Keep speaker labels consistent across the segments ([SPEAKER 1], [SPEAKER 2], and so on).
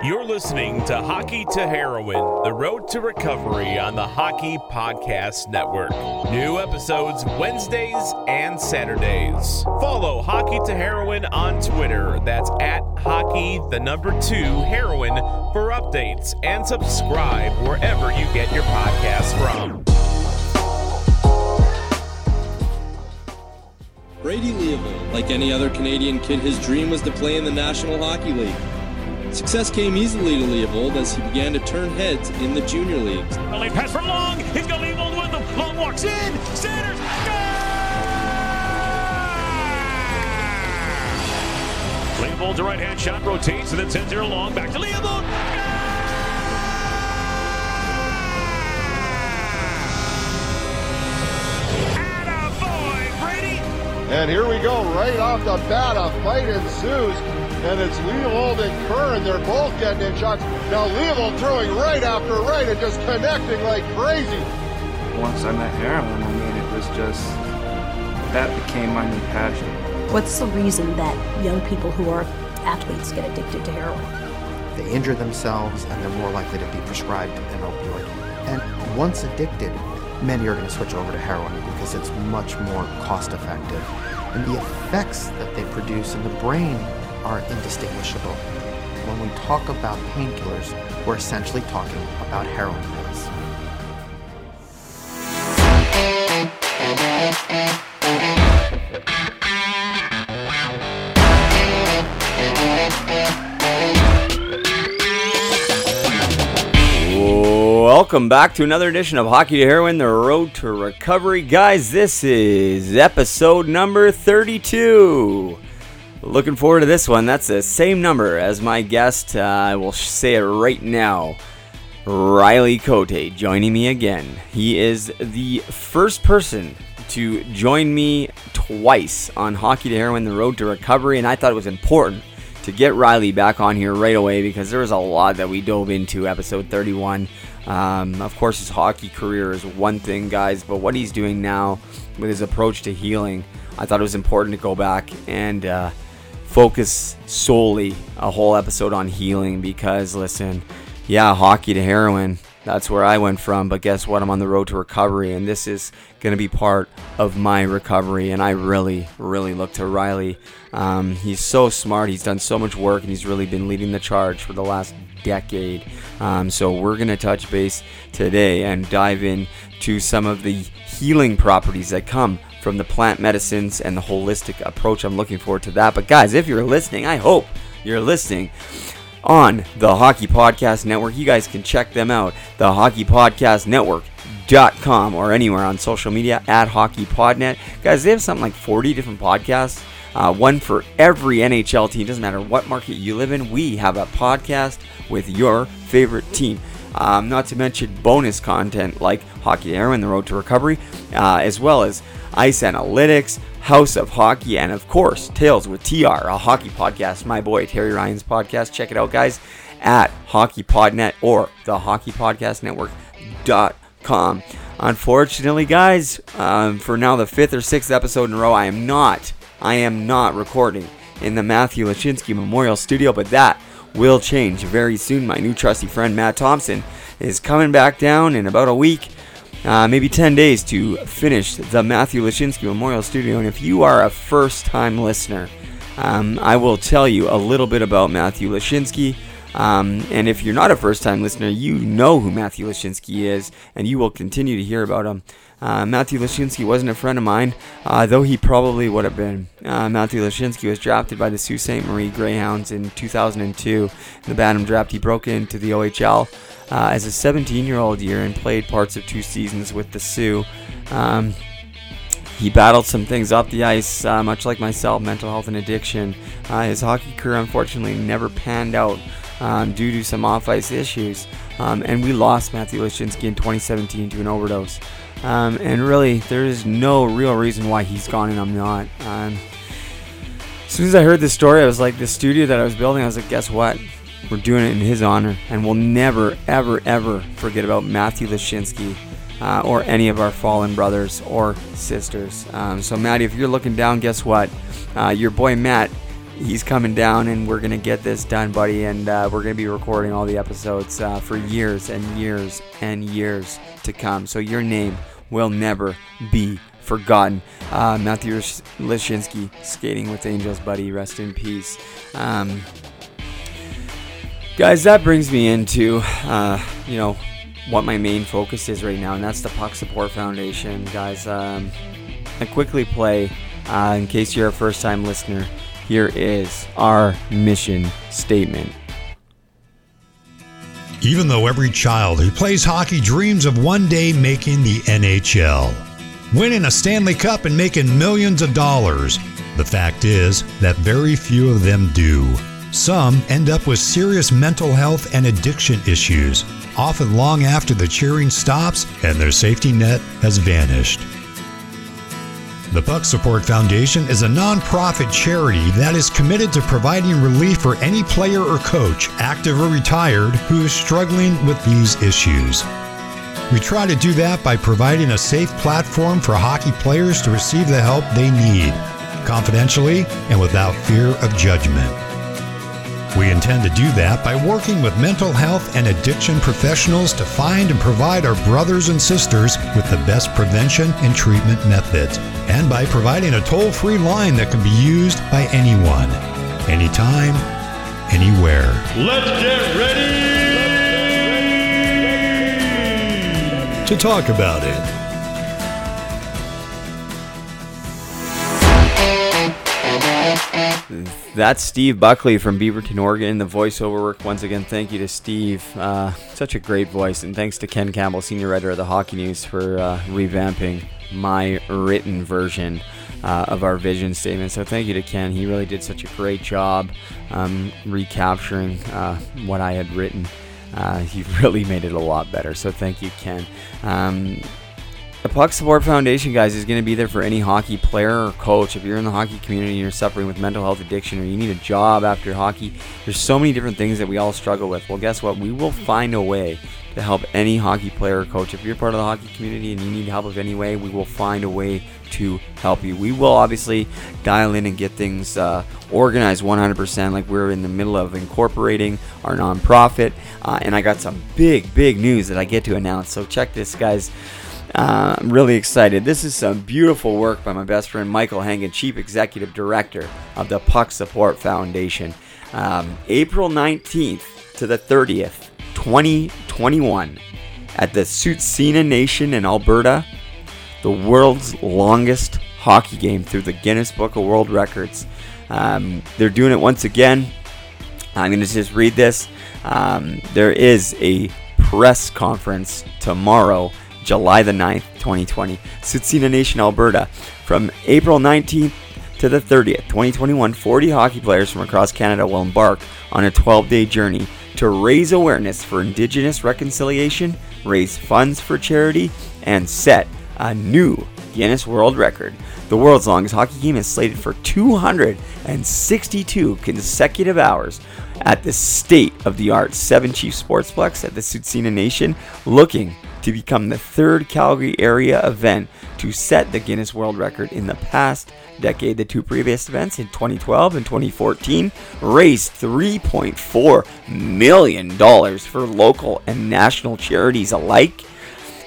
[SPEAKER 1] You're listening to Hockey to Heroin, the road to recovery on the Hockey Podcast Network. New episodes Wednesdays and Saturdays. Follow Hockey to Heroin on Twitter. That's at hockey, the number two, heroin for updates and subscribe wherever you get your podcasts from.
[SPEAKER 2] Brady Leavold, like any other Canadian kid, his dream was to play in the National Hockey League. Success came easily to Leavold as he began to turn heads in the junior leagues.
[SPEAKER 3] The late pass from Long. He's got Leavold with him. Long walks in. Centers. Leavold's a right hand shot rotates and then sends it along back to Leavold.
[SPEAKER 4] And here we go, right off the bat, a fight ensues and it's Leavold and Kern. They're both getting in shots. Now Leavold throwing right after right and just connecting like crazy.
[SPEAKER 5] Once I met heroin, I mean, it was just, that became my new passion.
[SPEAKER 6] What's the reason that young people who are athletes get addicted to heroin?
[SPEAKER 7] They injure themselves and they're more likely to be prescribed an opioid. And once addicted, many are going to switch over to heroin because it's much more cost effective. And the effects that they produce in the brain are indistinguishable. When we talk about painkillers, we're essentially talking about heroin pills.
[SPEAKER 8] Welcome back to another edition of Hockey to Heroin, the road to recovery. Guys, this is episode number 32. Looking forward to this one. That's the same number as my guest. Uh, I will say it right now. Riley Cote joining me again. He is the first person to join me twice on Hockey to Heroin, the road to recovery, and I thought it was important to get Riley back on here right away because there was a lot that we dove into episode 31. Um, of course, his hockey career is one thing, guys, but what he's doing now with his approach to healing, I thought it was important to go back and uh, focus solely a whole episode on healing because, listen, yeah, hockey to heroin. That's where I went from, but guess what? I'm on the road to recovery, and this is going to be part of my recovery. And I really, really look to Riley. Um, he's so smart, he's done so much work, and he's really been leading the charge for the last decade. Um, so, we're going to touch base today and dive in to some of the healing properties that come from the plant medicines and the holistic approach. I'm looking forward to that. But guys, if you're listening, I hope you're listening on the Hockey Podcast Network. You guys can check them out, the Hockey Podcast Network.com or anywhere on social media at Hockey Podnet. Guys, they have something like 40 different podcasts. Uh, one for every NHL team. Doesn't matter what market you live in. We have a podcast with your favorite team. Um, not to mention bonus content like Hockey Air and the Road to Recovery, uh, as well as Ice Analytics, House of Hockey, and of course, Tales with TR, a hockey podcast, my boy Terry Ryan's podcast. Check it out, guys, at HockeyPodNet or the Hockey Podcast Network.com. Unfortunately, guys, um, for now the fifth or sixth episode in a row, I am not, I am not recording in the Matthew Lashinsky Memorial Studio, but that will change very soon. My new trusty friend Matt Thompson is coming back down in about a week uh, maybe 10 days to finish the Matthew Lashinsky Memorial Studio. And if you are a first time listener, um, I will tell you a little bit about Matthew Lashinsky. Um, and if you're not a first time listener, you know who Matthew Lashinsky is, and you will continue to hear about him. Uh, Matthew Lashinsky wasn't a friend of mine, uh, though he probably would have been. Uh, Matthew Lashinsky was drafted by the Sault Ste. Marie Greyhounds in 2002. In the Bantam draft, he broke into the OHL uh, as a 17 year old year and played parts of two seasons with the Soo. Um, he battled some things off the ice, uh, much like myself, mental health and addiction. Uh, his hockey career unfortunately never panned out um, due to some off ice issues. Um, and we lost Matthew Lashinsky in 2017 to an overdose. Um, and really, there is no real reason why he's gone and I'm not. Um, as soon as I heard this story, I was like, the studio that I was building, I was like, guess what? We're doing it in his honor, and we'll never, ever, ever forget about Matthew Lashinsky uh, or any of our fallen brothers or sisters. Um, so, Matty, if you're looking down, guess what? Uh, your boy Matt he's coming down, and we're gonna get this done, buddy. And uh, we're gonna be recording all the episodes uh, for years and years and years to come. So your name will never be forgotten. Uh, Matthew Lashinsky, skating with Angels, buddy. Rest in peace. Um, guys, that brings me into, uh, you know, what my main focus is right now, and that's the Puck Support Foundation. Guys, um, I quickly play, uh, in case you're a first time listener, here is our mission statement.
[SPEAKER 9] Even though every child who plays hockey dreams of one day making the NHL, winning a Stanley Cup and making millions of dollars, the fact is that very few of them do. Some end up with serious mental health and addiction issues, often long after the cheering stops and their safety net has vanished. The Puck Support Foundation is a nonprofit charity that is committed to providing relief for any player or coach, active or retired, who is struggling with these issues. We try to do that by providing a safe platform for hockey players to receive the help they need, confidentially and without fear of judgment. We intend to do that by working with mental health and addiction professionals to find and provide our brothers and sisters with the best prevention and treatment methods, and by providing a toll free line that can be used by anyone, anytime, anywhere.
[SPEAKER 3] Let's get ready
[SPEAKER 9] to talk about it.
[SPEAKER 8] That's Steve Buckley from Beaverton, Oregon. The voiceover work, once again, thank you to Steve. Uh, such a great voice. And thanks to Ken Campbell, senior writer of the Hockey News, for uh, revamping my written version uh, of our vision statement. So thank you to Ken. He really did such a great job um, recapturing uh, what I had written. Uh, he really made it a lot better. So thank you, Ken. Um, the Puck Support Foundation, guys, is going to be there for any hockey player or coach. If you're in the hockey community and you're suffering with mental health addiction or you need a job after hockey, there's so many different things that we all struggle with. Well, guess what? We will find a way to help any hockey player or coach. If you're part of the hockey community and you need help of any way, we will find a way to help you. We will obviously dial in and get things uh, organized 100%, like we're in the middle of incorporating our nonprofit. Uh, and I got some big, big news that I get to announce. So check this, guys. I'm really excited. This is some beautiful work by my best friend Michael Hangen, Chief Executive Director of the Puck Support Foundation. Um, April 19th to the 30th, 2021, at the Tsuut'ina Nation in Alberta, the world's longest hockey game through the Guinness Book of World Records. Um, they're doing it once again. I'm going to just read this. Um, there is a press conference tomorrow July the 9th, 2020. Tsuut'ina Nation, Alberta. From April 19th to the 30th, 2021, 40 hockey players from across Canada will embark on a 12 day journey to raise awareness for Indigenous reconciliation, raise funds for charity, and set a new Guinness World Record. The world's longest hockey game is slated for 262 consecutive hours at the state of the art Seven Chief Sportsplex at the Tsuut'ina Nation, looking to become the third Calgary area event to set the Guinness World Record in the past decade. The two previous events in 2012 and 2014 raised $3.4 million for local and national charities alike.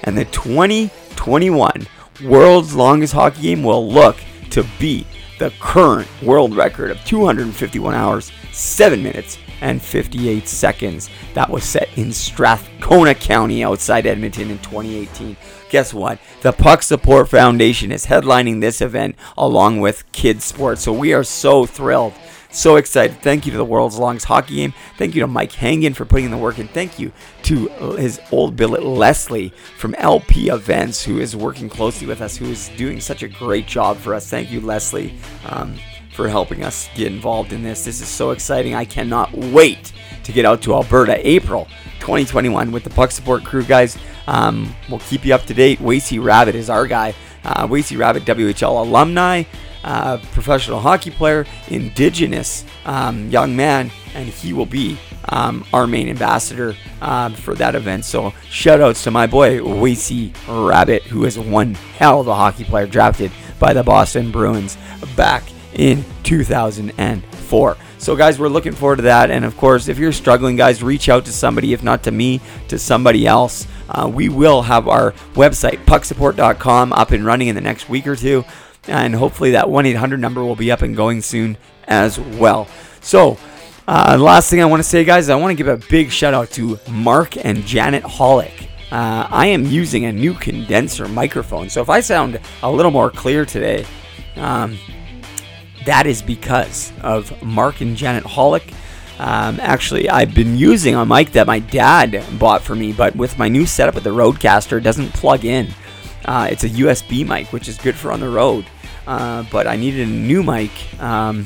[SPEAKER 8] And the 2021 world's longest hockey game will look to beat the current world record of 251 hours, 7 minutes, and 58 seconds. That was set in Strathcona County outside Edmonton in 2018. Guess what? The Puck Support Foundation is headlining this event along with Kids Sports. So we are so thrilled. So excited. Thank you to the world's longest hockey game. Thank you to Mike Hangen for putting in the work in. Thank you to his old billet Leslie from LP Events, who is working closely with us, who is doing such a great job for us. Thank you, Leslie. Um, for helping us get involved in this. This is so exciting. I cannot wait to get out to Alberta, April 2021, with the Puck Support crew, guys. Um, we'll keep you up to date. Wacey Rabbit is our guy. Uh, Wacey Rabbit, WHL alumni, uh, professional hockey player, Indigenous um, young man, and he will be um, our main ambassador uh, for that event. So shout outs to my boy Wacey Rabbit, who is one hell of a hockey player drafted by the Boston Bruins back in 2004. So, guys, we're looking forward to that. And of course, if you're struggling, guys, reach out to somebody, if not to me, to somebody else. Uh, we will have our website, pucksupport.com, up and running in the next week or two. And hopefully, that 1 800 number will be up and going soon as well. So, uh, last thing I want to say, guys, I want to give a big shout out to Mark and Janet Hollick. Uh, I am using a new condenser microphone, so if I sound a little more clear today, um, that is because of Mark and Janet Hollick. Um, actually, I've been using a mic that my dad bought for me, but with my new setup with the Rodecaster, it doesn't plug in. Uh, it's a USB mic, which is good for on the road. Uh, but I needed a new mic um,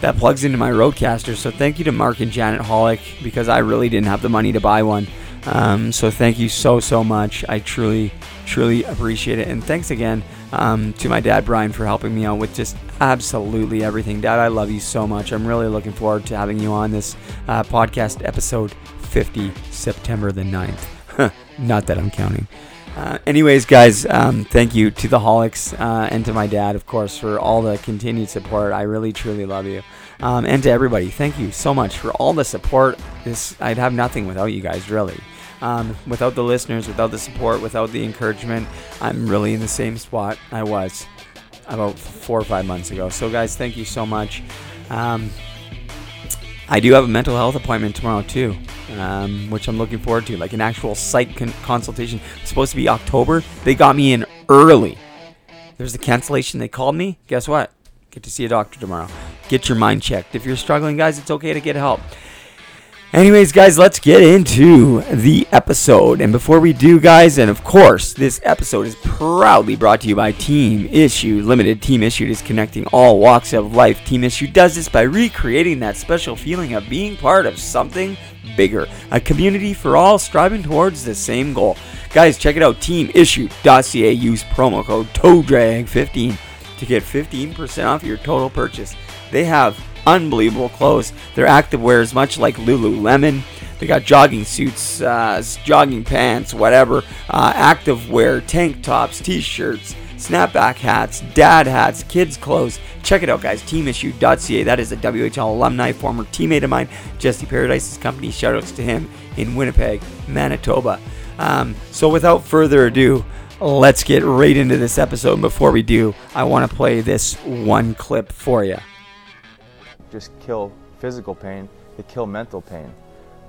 [SPEAKER 8] that plugs into my Rodecaster. So thank you to Mark and Janet Hollick because I really didn't have the money to buy one. Um, so thank you so so much. I truly truly appreciate it, and thanks again um, to my dad Brian for helping me out with just absolutely everything. Dad, I love you so much. I'm really looking forward to having you on this uh, podcast episode 50, September the 9th. Not that I'm counting. Uh, anyways, guys, um, thank you to the Hollicks uh, and to my dad, of course, for all the continued support. I really, truly love you. Um, and to everybody, thank you so much for all the support. This I'd have nothing without you guys, really. Um, without the listeners, without the support, without the encouragement, I'm really in the same spot I was about four or five months ago. So, guys, thank you so much. Um, I do have a mental health appointment tomorrow too, um, which I'm looking forward to, like an actual psych con- consultation. It's supposed to be October. They got me in early. There's a cancellation. They called me. Guess what? Get to see a doctor tomorrow. Get your mind checked. If you're struggling, guys, it's okay to get help. Anyways, guys, let's get into the episode. And before we do, guys, and of course, this episode is proudly brought to you by Team Issue Limited. Team Issued is connecting all walks of life. Team Issue does this by recreating that special feeling of being part of something bigger, a community for all striving towards the same goal. Guys, check it out teamissue.ca. Use promo code TOEDRAG15 to get 15% off your total purchase. They have unbelievable clothes. Their activewear is much like Lululemon. They got jogging suits, uh, jogging pants, whatever, uh, activewear, tank tops, t-shirts, snapback hats, dad hats, kids clothes. Check it out, guys. Teamissue.ca. That is a WHL alumni, former teammate of mine, Jesse Paradise's company. Shoutouts to him in Winnipeg, Manitoba. Um, so without further ado, let's get right into this episode. Before we do, I want to play this one clip for you
[SPEAKER 10] just kill physical pain, they kill mental pain.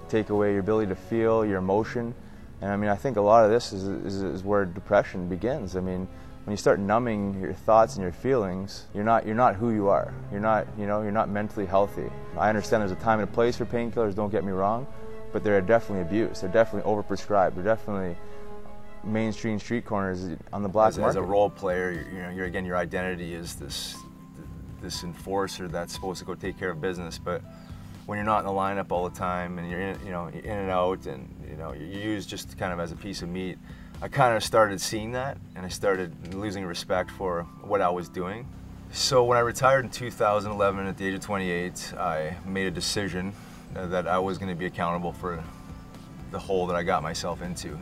[SPEAKER 10] Take away your ability to feel, your emotion. And I mean, I think a lot of this is, is, is, where depression begins. I mean, when you start numbing your thoughts and your feelings, you're not, you're not who you are. You're not, you know, you're not mentally healthy. I understand there's a time and a place for painkillers, don't get me wrong, but they're definitely abused. They're definitely overprescribed. They're definitely mainstream street corners on the black
[SPEAKER 11] as,
[SPEAKER 10] market.
[SPEAKER 11] As a role player, you know, you're, again, your identity is this this enforcer that's supposed to go take care of business, but when you're not in the lineup all the time and you're in, you know in and out and you know you're used just kind of as a piece of meat, I kind of started seeing that and I started losing respect for what I was doing. So when I retired in 2011 at the age of 28, I made a decision that I was going to be accountable for the hole that I got myself into.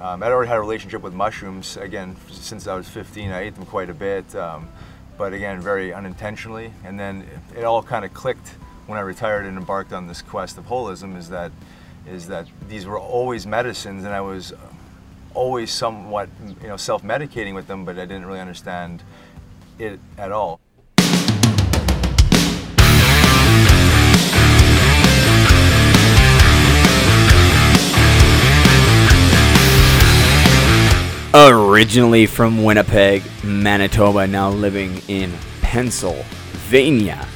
[SPEAKER 11] Um, I'd already had a relationship with mushrooms again since I was 15. I ate them quite a bit. Um, but again, very unintentionally. And then it all kind of clicked when I retired and embarked on this quest of holism. Is that is that these were always medicines, and I was always somewhat you know self-medicating with them, but I didn't really understand it at all.
[SPEAKER 8] Originally from Winnipeg, Manitoba, now living in Pennsylvania.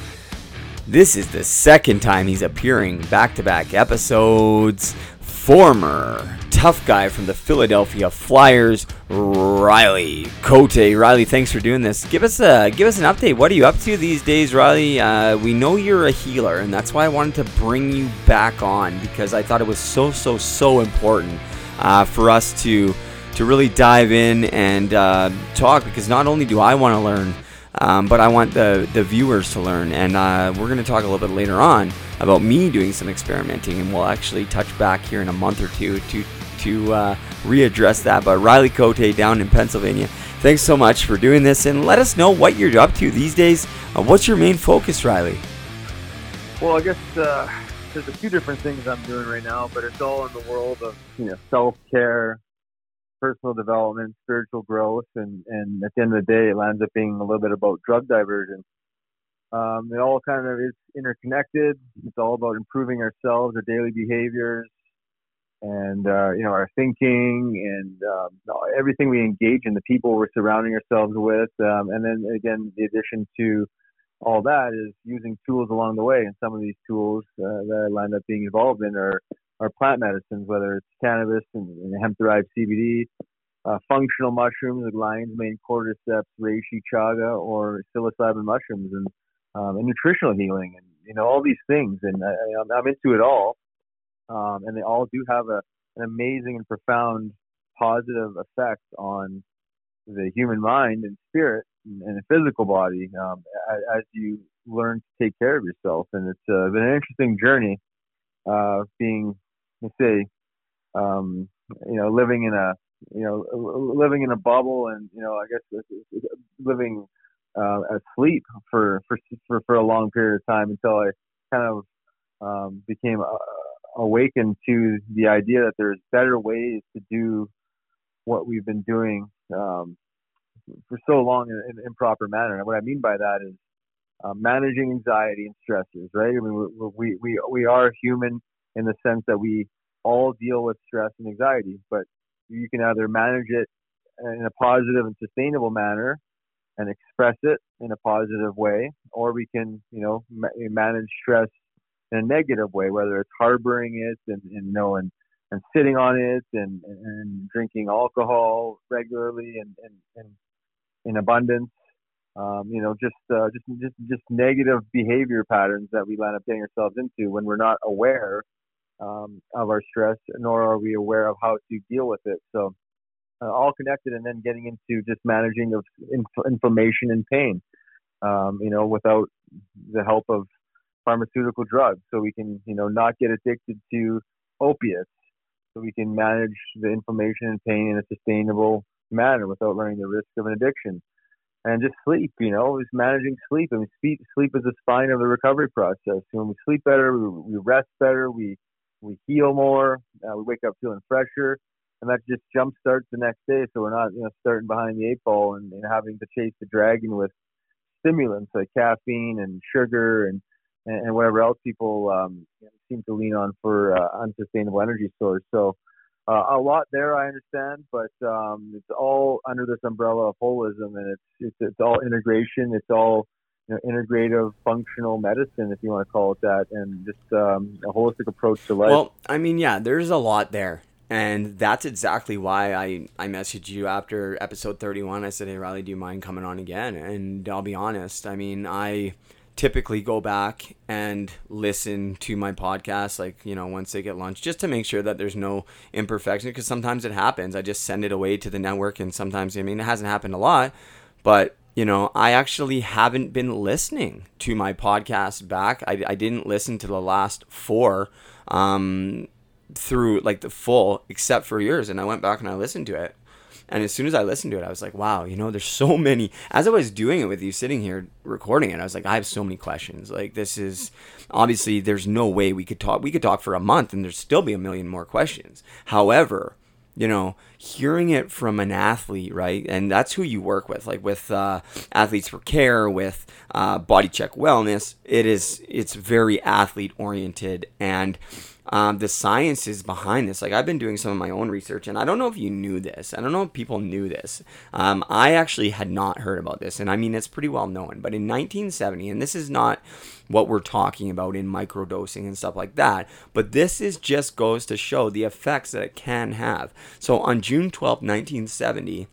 [SPEAKER 8] This is the second time he's appearing back to back episodes. Former tough guy from the Philadelphia Flyers, Riley Cote. Riley, thanks for doing this. Give us a give us an update. What are you up to these days, Riley? Uh, we know you're a healer, and that's why I wanted to bring you back on because I thought it was so so so important uh, for us to to really dive in and uh, talk because not only do I want to learn, um, but I want the, the viewers to learn. And uh, we're going to talk a little bit later on about me doing some experimenting, and we'll actually touch back here in a month or two to to uh, readdress that. But Riley Cote down in Pennsylvania, Thanks so much for doing this, and let us know what you're up to these days. Uh, what's your main focus, Riley?
[SPEAKER 12] Well, I guess uh, there's a few different things I'm doing right now, but it's all in the world of you know self care, personal development, spiritual growth, and and at the end of the day, it lands up being a little bit about drug diversion. Um, it all kind of is interconnected. It's all about improving ourselves, our daily behaviors, and uh, you know our thinking and um, everything we engage in, the people we're surrounding ourselves with, um, and then again, the addition to all that is using tools along the way. And some of these tools uh, that I land up being involved in are are plant medicines, whether it's cannabis and, and hemp derived CBD, uh, functional mushrooms like lion's mane, cordyceps, reishi, chaga, or psilocybin mushrooms, and, um, and nutritional healing, and you know all these things. And I, I'm into it all, um, and they all do have a, an amazing and profound positive effect on the human mind and spirit and, and the physical body um, as, as, you learn to take care of yourself. And it's uh, been an interesting journey, uh, being, let's say, um, you know, living in a, you know, living in a bubble, and you know, I guess living uh, asleep for, for for for a long period of time until I kind of um, became uh, awakened to the idea that there's better ways to do what we've been doing um, for so long in an improper manner. And what I mean by that is uh, managing anxiety and stressors, right? I mean, we, we, we are human in the sense that we all deal with stress and anxiety, but you can either manage it in a positive and sustainable manner and express it in a positive way, or we can, you know, ma- manage stress in a negative way, whether it's harboring it and, and you know, and, and sitting on it and, and drinking alcohol regularly and, and, and in abundance. Um, you know, just uh, just just just negative behavior patterns that we land up getting ourselves into when we're not aware um, of our stress, nor are we aware of how to deal with it. So, uh, all connected, and then getting into just managing of inf- inflammation and pain. Um, you know, without the help of pharmaceutical drugs, so we can you know not get addicted to opiates, so we can manage the inflammation and pain in a sustainable manner without running the risk of an addiction. And just sleep, you know, is managing sleep. I mean, sleep, sleep is the spine of the recovery process. When we sleep better, we, we rest better, we we heal more, uh, we wake up feeling fresher, and that just jump starts the next day. So we're not, you know, starting behind the eight ball and, and having to chase the dragon with stimulants like caffeine and sugar and and, whatever else people um, seem to lean on for uh, unsustainable energy source. So uh, a lot there, I understand, but um, it's all under this umbrella of holism, and it's it's, it's all integration. It's all you know, integrative functional medicine, if you want to call it that, and just um, a holistic approach to life.
[SPEAKER 8] Well, I mean, yeah, there's a lot there. And that's exactly why I, I messaged you after episode 31. I said, Hey, Riley, do you mind coming on again? And I'll be honest, I mean, I typically go back and listen to my podcast like you know once they get lunch just to make sure that there's no imperfection because sometimes it happens i just send it away to the network and sometimes i mean it hasn't happened a lot but you know i actually haven't been listening to my podcast back i, I didn't listen to the last four um, through like the full except for yours and i went back and i listened to it and as soon as I listened to it, I was like, wow, you know, there's so many. As I was doing it with you, sitting here recording it, I was like, I have so many questions. Like, this is obviously, there's no way we could talk. We could talk for a month and there'd still be a million more questions. However, you know, hearing it from an athlete, right? And that's who you work with, like with uh, athletes for care, with uh, body check wellness. It is, it's very athlete oriented and um, the science is behind this. Like I've been doing some of my own research, and I don't know if you knew this. I don't know if people knew this. Um, I actually had not heard about this, and I mean it's pretty well known. But in 1970, and this is not what we're talking about in microdosing and stuff like that, but this is just goes to show the effects that it can have. So on June 12, 1970.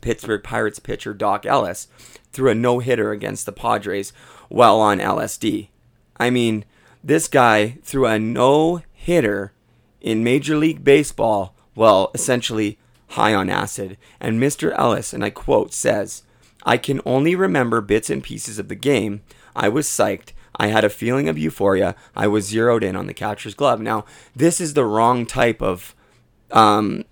[SPEAKER 8] Pittsburgh Pirates pitcher Doc Ellis threw a no hitter against the Padres while on LSD. I mean, this guy threw a no hitter in Major League Baseball, well, essentially high on acid. And Mr. Ellis, and I quote, says, I can only remember bits and pieces of the game. I was psyched. I had a feeling of euphoria. I was zeroed in on the catcher's glove. Now, this is the wrong type of um,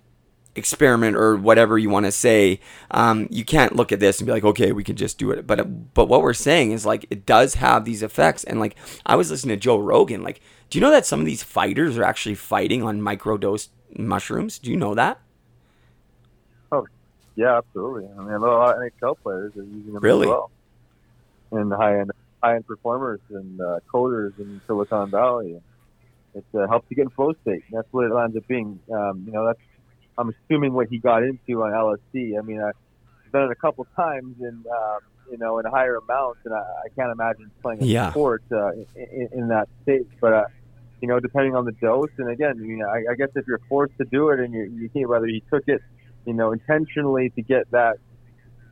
[SPEAKER 8] experiment or whatever you want to say. Um, you can't look at this and be like, okay, we can just do it. But but what we're saying is like it does have these effects. And like I was listening to Joe Rogan. Like, do you know that some of these fighters are actually fighting on microdose mushrooms? Do you know that?
[SPEAKER 12] Oh, yeah, absolutely. I mean, a lot of NHL players are using them
[SPEAKER 8] Really?
[SPEAKER 12] as well. And high end high end performers and uh, coders in Silicon Valley. It uh, helps you get in flow state. That's what it ends up being. Um, you know, that's I'm assuming what he got into on LSD. I mean, I've done it a couple times and um, you know in higher amounts, and I, I can't imagine playing a
[SPEAKER 8] Yeah.
[SPEAKER 12] sport uh, in, in that state. But uh, you know, depending on the dose, and again, you know, I, I guess if you're forced to do it and you you can't whether he took it, you know, intentionally to get that,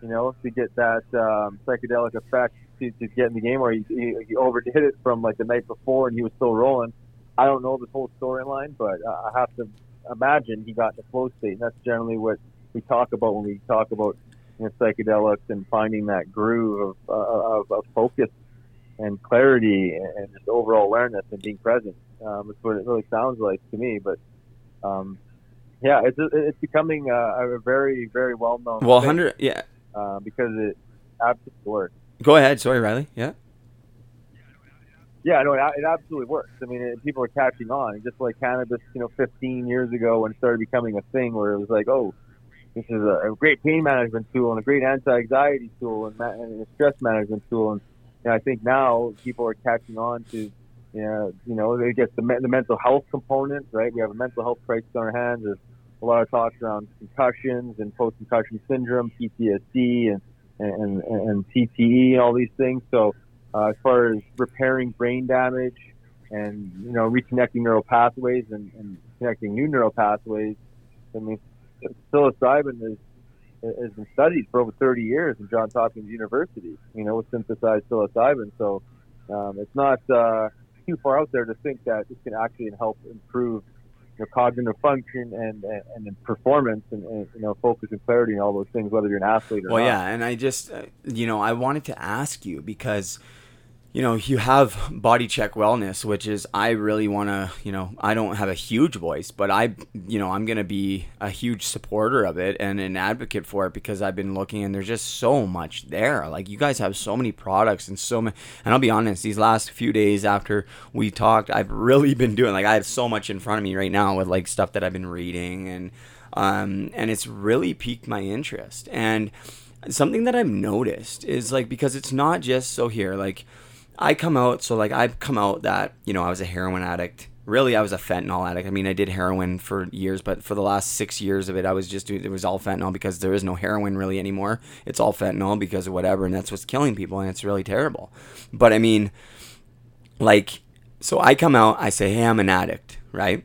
[SPEAKER 12] you know, to get that um, psychedelic effect to, to get in the game, or he, he, he overdid it from like the night before and he was still rolling. I don't know this whole storyline, but uh, I have to imagine he got in the flow state, and that's generally what we talk about when we talk about you know, psychedelics and finding that groove of, uh, of, of focus and clarity and just overall awareness and being present. Um, that's what it really sounds like to me. But um, yeah, it's it's becoming a, a very very well known.
[SPEAKER 8] Well, hundred yeah.
[SPEAKER 12] uh, because it absolutely works.
[SPEAKER 8] Go ahead. Sorry, Riley. Yeah.
[SPEAKER 12] Yeah, no, it, it absolutely works. I mean, it, people are catching on, just like cannabis, you know, 15 years ago when it started becoming a thing, where it was like, oh, this is a, a great pain management tool and a great anti-anxiety tool and, ma- and a stress management tool, and, and I think now people are catching on to, you know, you know, they get the, me- the mental health component, right? We have a mental health crisis on our hands. There's a lot of talks around concussions and post-concussion syndrome, PTSD, and and, and, and CTE and all these things. So uh, as far as repairing brain damage and you know reconnecting neural pathways and, and connecting new neural pathways, I mean psilocybin is has been studied for over 30 years in Johns Hopkins University. You know, with synthesized psilocybin, so um, it's not uh, too far out there to think that this can actually help improve your cognitive function and, and, and performance and, and you know focus and clarity and all those things, whether you're an athlete or
[SPEAKER 8] Well,
[SPEAKER 12] not.
[SPEAKER 8] yeah, and I just, uh, you know, I wanted to ask you because, you know, you have Body Check Wellness, which is I really want to, you know, I don't have a huge voice, but I, you know, I'm going to be a huge supporter of it and an advocate for it because I've been looking and there's just so much there. Like you guys have so many products and so many, and I'll be honest, these last few days after we talked, I've really been doing like I have so much in front of me right now with like stuff that I've been reading and, um, and it's really piqued my interest and something that I've noticed is like because it's not just so here like I come out so like I've come out that you know I was a heroin addict. Really I was a fentanyl addict. I mean I did heroin for years but for the last six years of it I was just doing it was all fentanyl because there is no heroin really anymore. It's all fentanyl because of whatever and that's what's killing people and it's really terrible. But I mean like so I come out I say hey I'm an addict right?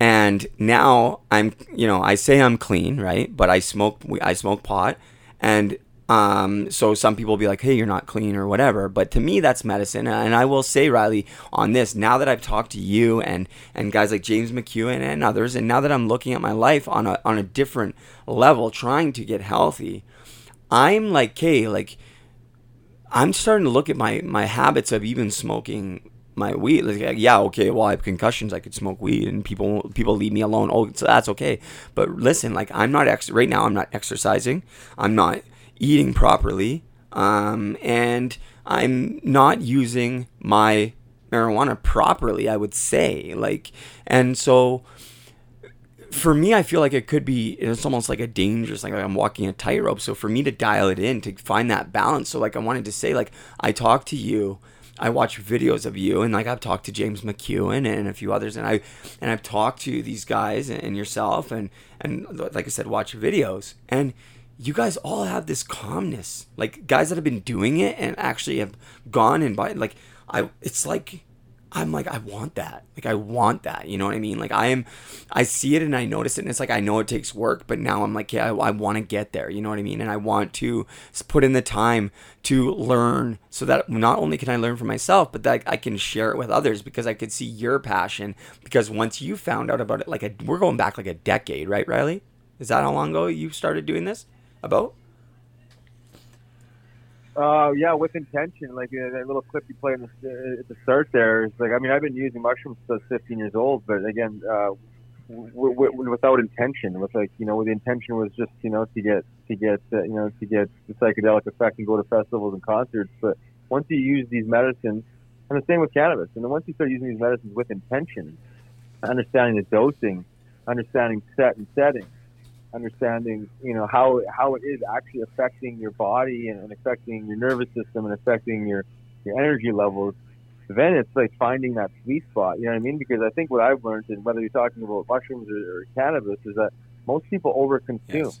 [SPEAKER 8] And now I'm you know I say I'm clean right? But I smoke I smoke pot and um, so some people will be like, "Hey, you're not clean" or whatever. But to me, that's medicine. And I will say, Riley, on this, now that I've talked to you and and guys like James McEwen and others, and now that I'm looking at my life on a on a different level, trying to get healthy, I'm like, "Hey, like." I'm starting to look at my my habits of even smoking my weed. Like, yeah, okay, well, I have concussions. I could smoke weed, and people people leave me alone. Oh, so that's okay. But listen, like, I'm not ex- right now. I'm not exercising. I'm not eating properly, um, and I'm not using my marijuana properly. I would say, like, and so for me, I feel like it could be. It's almost like a dangerous, like, I'm walking a tightrope. So for me to dial it in to find that balance. So like I wanted to say, like I talk to you, I watch videos of you, and like I've talked to James McEwen and a few others, and I and I've talked to these guys and yourself, and and like I said, watch videos, and you guys all have this calmness, like guys that have been doing it and actually have gone and by like I, it's like I'm like, I want that. Like, I want that. You know what I mean? Like, I am, I see it and I notice it, and it's like, I know it takes work, but now I'm like, yeah, I, I want to get there. You know what I mean? And I want to put in the time to learn so that not only can I learn for myself, but that I can share it with others because I could see your passion. Because once you found out about it, like, a, we're going back like a decade, right, Riley? Is that how long ago you started doing this? About?
[SPEAKER 12] Uh, yeah, with intention. Like uh, that little clip you played in the, uh, at the start there is like, I mean, I've been using mushrooms since I was 15 years old, but again, uh, w- w- without intention. With like you know, the intention was just you know to get to get uh, you know to get the psychedelic effect and go to festivals and concerts. But once you use these medicines, and the same with cannabis, and then once you start using these medicines with intention, understanding the dosing, understanding set and setting, understanding you know how how it is actually affecting your body and, and affecting your nervous system and affecting your your energy levels then it's like finding that sweet spot. You know what I mean? Because I think what I've learned, and whether you're talking about mushrooms or, or cannabis, is that most people overconsume. Yes.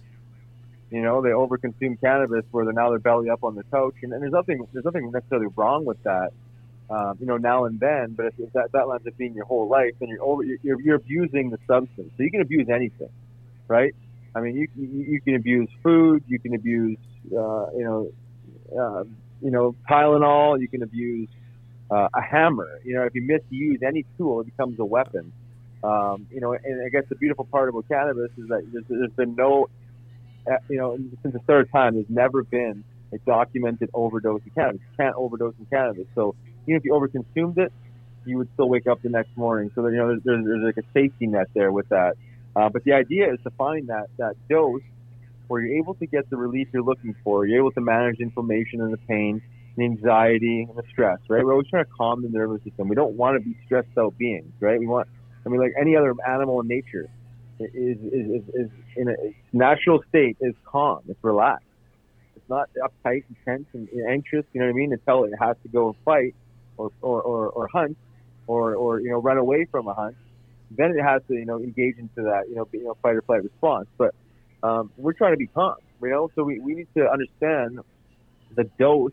[SPEAKER 12] You know, they overconsume cannabis where they're now they're belly up on the couch, and, and there's nothing there's nothing necessarily wrong with that. Um, you know, now and then, but if, if that that ends up being your whole life, then you're over you're, you're abusing the substance. So you can abuse anything, right? I mean, you you, can abuse food, you can abuse uh, you know uh, you know Tylenol, you can abuse uh, a hammer. You know, if you misuse any tool, it becomes a weapon. Um, you know, and I guess the beautiful part about cannabis is that there's, there's been no, uh, you know, since the of time, there's never been a documented overdose of cannabis. You can't overdose in cannabis. So even if you overconsumed it, you would still wake up the next morning. So you know, there's, there's, there's like a safety net there with that. Uh, but the idea is to find that that dose where you're able to get the relief you're looking for. You're able to manage inflammation and the pain the anxiety and the stress, right? We're always trying to calm the nervous system. We don't want to be stressed out beings, right? We want, I mean, like any other animal in nature, is is, is, is in a natural state is calm. It's relaxed. It's not uptight and tense and anxious. You know what I mean? Until it has to go and fight or or, or, or hunt or or you know run away from a hunt. Then it has to you know engage into that you know you know fight or flight response. But um, we're trying to be calm, you know. So we, we need to understand the dose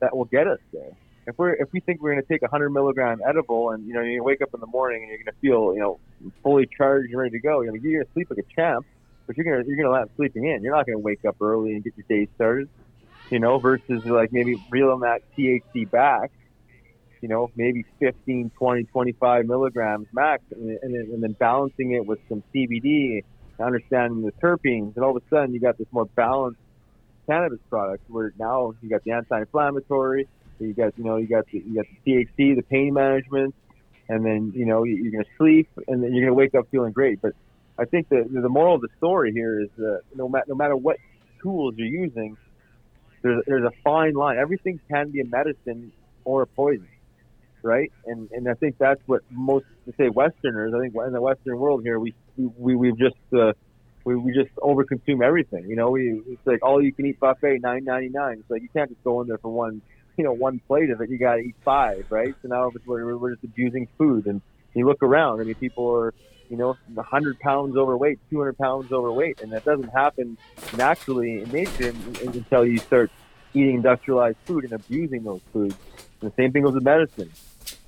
[SPEAKER 12] that will get us there. If we're if we think we're going to take a hundred milligram edible and you know you wake up in the morning and you're going to feel you know fully charged and ready to go, you're going to sleep like a champ, but you're going to you're going to let sleeping in. You're not going to wake up early and get your day started, you know. Versus like maybe reeling that THC back, you know, maybe 15, 20, 25 milligrams max, and, and, and then balancing it with some CBD, understanding the terpenes, and all of a sudden you got this more balanced cannabis product where now you got the anti-inflammatory, you got you know you got the, you got the THC, the pain management, and then you know you're gonna sleep and then you're gonna wake up feeling great. But I think the the moral of the story here is that no matter no matter what tools you're using, there's there's a fine line. Everything can be a medicine or a poison, right? And and I think that's what most say Westerners. I think in the Western world here, we we we've just uh, we, we just overconsume everything. You know, we it's like all you can eat buffet, nine ninety nine. It's like you can't just go in there for one, you know, one plate of it. You got to eat five, right? So now we're, we're just abusing food, and you look around. I mean, people are, you know, hundred pounds overweight, two hundred pounds overweight, and that doesn't happen naturally in nature until you start eating industrialized food and abusing those foods. And the same thing goes with medicine.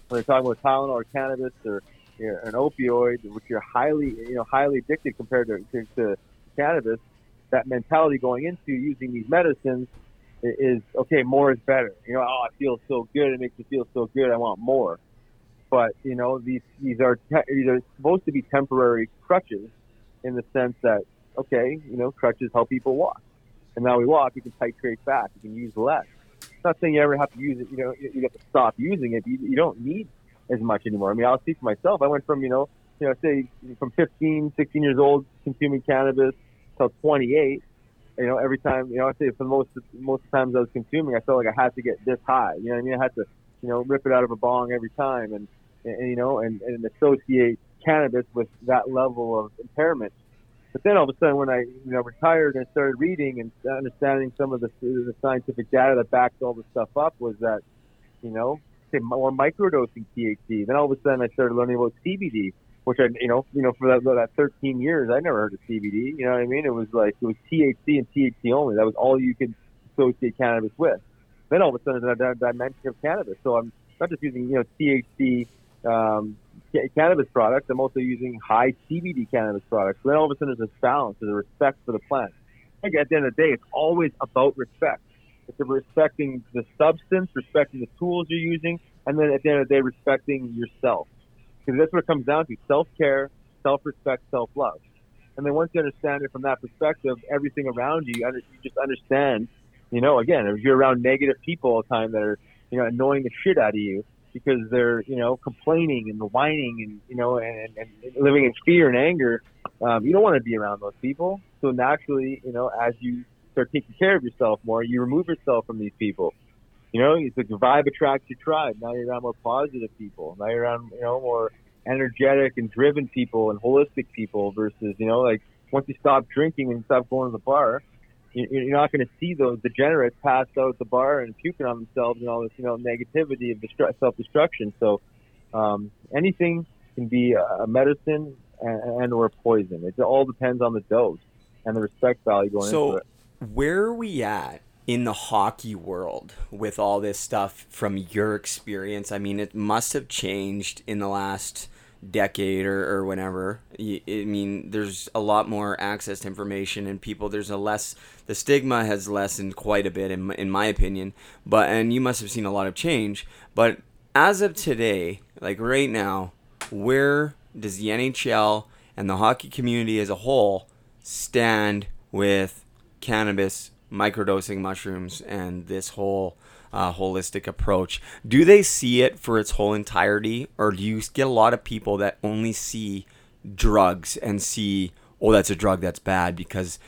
[SPEAKER 12] When they're talking about Tylenol or cannabis or an opioid, which you're highly, you know, highly addicted compared to, to, to cannabis, that mentality going into using these medicines is okay. More is better. You know, oh, I feel so good. It makes me feel so good. I want more. But you know, these these are te- these are supposed to be temporary crutches, in the sense that okay, you know, crutches help people walk, and now we walk, you can titrate back, you can use less. It's not saying you ever have to use it. You know, you, have to stop using it. You, you don't need as much anymore. I mean, I'll speak for myself. I went from, you know, you know, say from 15, 16 years old consuming cannabis till 28. You know, every time, you know, I say for most most times I was consuming, I felt like I had to get this high. You know what I mean? I had to, you know, rip it out of a bong every time, and, and you know, and, and associate cannabis with that level of impairment. But then all of a sudden, when I you know retired and started reading and understanding some of the, the scientific data that backed all this stuff up, was that you know say more microdosing THC. Then all of a sudden I started learning about CBD, which I, you know, you know, for that, that 13 years, I never heard of CBD. You know what I mean? It was like, it was THC and THC only. That was all you could associate cannabis with. Then all of a sudden that, that mention of cannabis. So I'm not just using, you know, THC, um, cannabis products. I'm also using high CBD cannabis products. So then all of a sudden there's this balance, there's a respect for the plant. I think at the end of the day, it's always about respect. It's about respecting the substance, respecting the tools you're using, and then at the end of the day, respecting yourself. Because that's what it comes down to: self-care, self-respect, self-love. And then once you understand it from that perspective, everything around you, you just understand. You know, again, if you're around negative people all the time that are, you know, annoying the shit out of you, because they're you know complaining and whining and you know and, and, living in fear and anger. Um, you don't want to be around those people. So naturally, you know, as you start taking care of yourself more, you remove yourself from these people. You know, it's like the vibe attracts your tribe. Now you're around more positive people. Now you're around, you know, more energetic and driven people and holistic people versus, you know, like once you stop drinking and stop going to the bar, you're not going to see those degenerates pass out the bar and puking on themselves and all this, you know, negativity of destru- self-destruction. So um, anything can be a medicine and, and or a poison. It all depends on the dose and the respect value going
[SPEAKER 8] so,
[SPEAKER 12] into it.
[SPEAKER 8] So where are we at in the hockey world with all this stuff from your experience? I mean, it must have changed in the last decade or, or whenever. I mean, there's a lot more access to information and people. There's a less the stigma has lessened quite a bit in in my opinion. But and you must have seen a lot of change. But as of today, like right now, where does the NHL and the hockey community as a whole stand with cannabis, microdosing mushrooms, and this whole uh, holistic approach. Do they see it for its whole entirety, or do you get a lot of people that only see drugs and see, oh, that's a drug that's bad because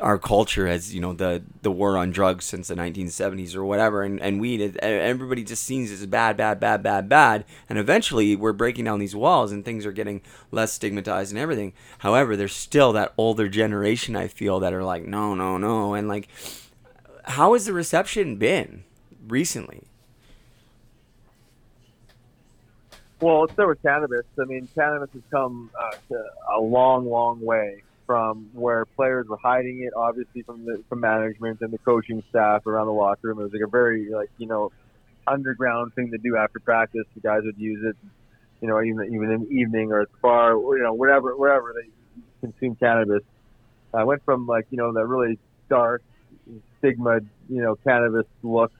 [SPEAKER 8] our culture has, you know, the the war on drugs since the 1970s or whatever, and, and weed, everybody just sees it as bad, bad, bad, bad, bad, and eventually we're breaking down these walls and things are getting less stigmatized and everything. However, there's still that older generation I feel that are like, no, no, no, and like, how has the reception been? Recently?
[SPEAKER 12] Well, let's with cannabis. I mean, cannabis has come uh, a long, long way from where players were hiding it, obviously from the from management and the coaching staff around the locker room. It was like a very like you know underground thing to do after practice. The guys would use it, you know, even even in the evening or at the bar, or, you know, whatever wherever they consume cannabis. I went from like you know that really dark stigma, you know, cannabis look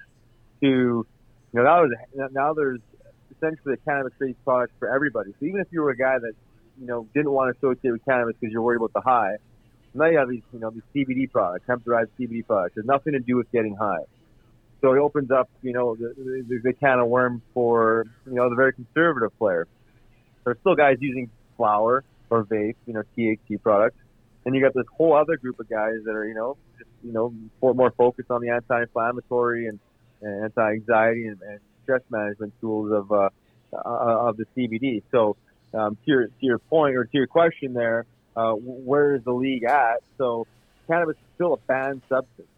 [SPEAKER 12] to, you know, now there's, now there's essentially a cannabis-based product for everybody. So even if you were a guy that, you know, didn't want to associate with cannabis because you're worried about the high, now you have these, you know, these CBD products, hemp-derived CBD products. There's nothing to do with getting high. So it opens up, you know, the, the, the can of worms for, you know, the very conservative player. There's still guys using flower or vape, you know, THC products. And you got this whole other group of guys that are, you know, just, you know, more focused on the anti-inflammatory and anti-anxiety and, and stress management tools of uh, uh, of the CBD. So um, to, your, to your point or to your question there, uh, where is the league at? So cannabis is still a banned substance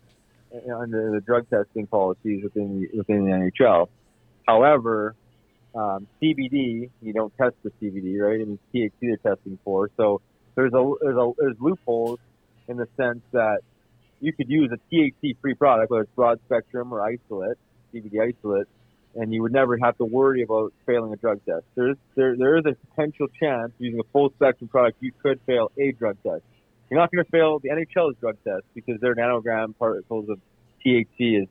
[SPEAKER 12] under the drug testing policies within the, within the NHL. However, um, CBD, you don't test for CBD, right? I mean, THC they're testing for. So there's a there's a there's loopholes in the sense that you could use a THC-free product, whether it's broad spectrum or isolate, CBD isolate, and you would never have to worry about failing a drug test. There's there there is a potential chance using a full spectrum product you could fail a drug test. You're not going to fail the NHL's drug test because their nanogram particles of THC is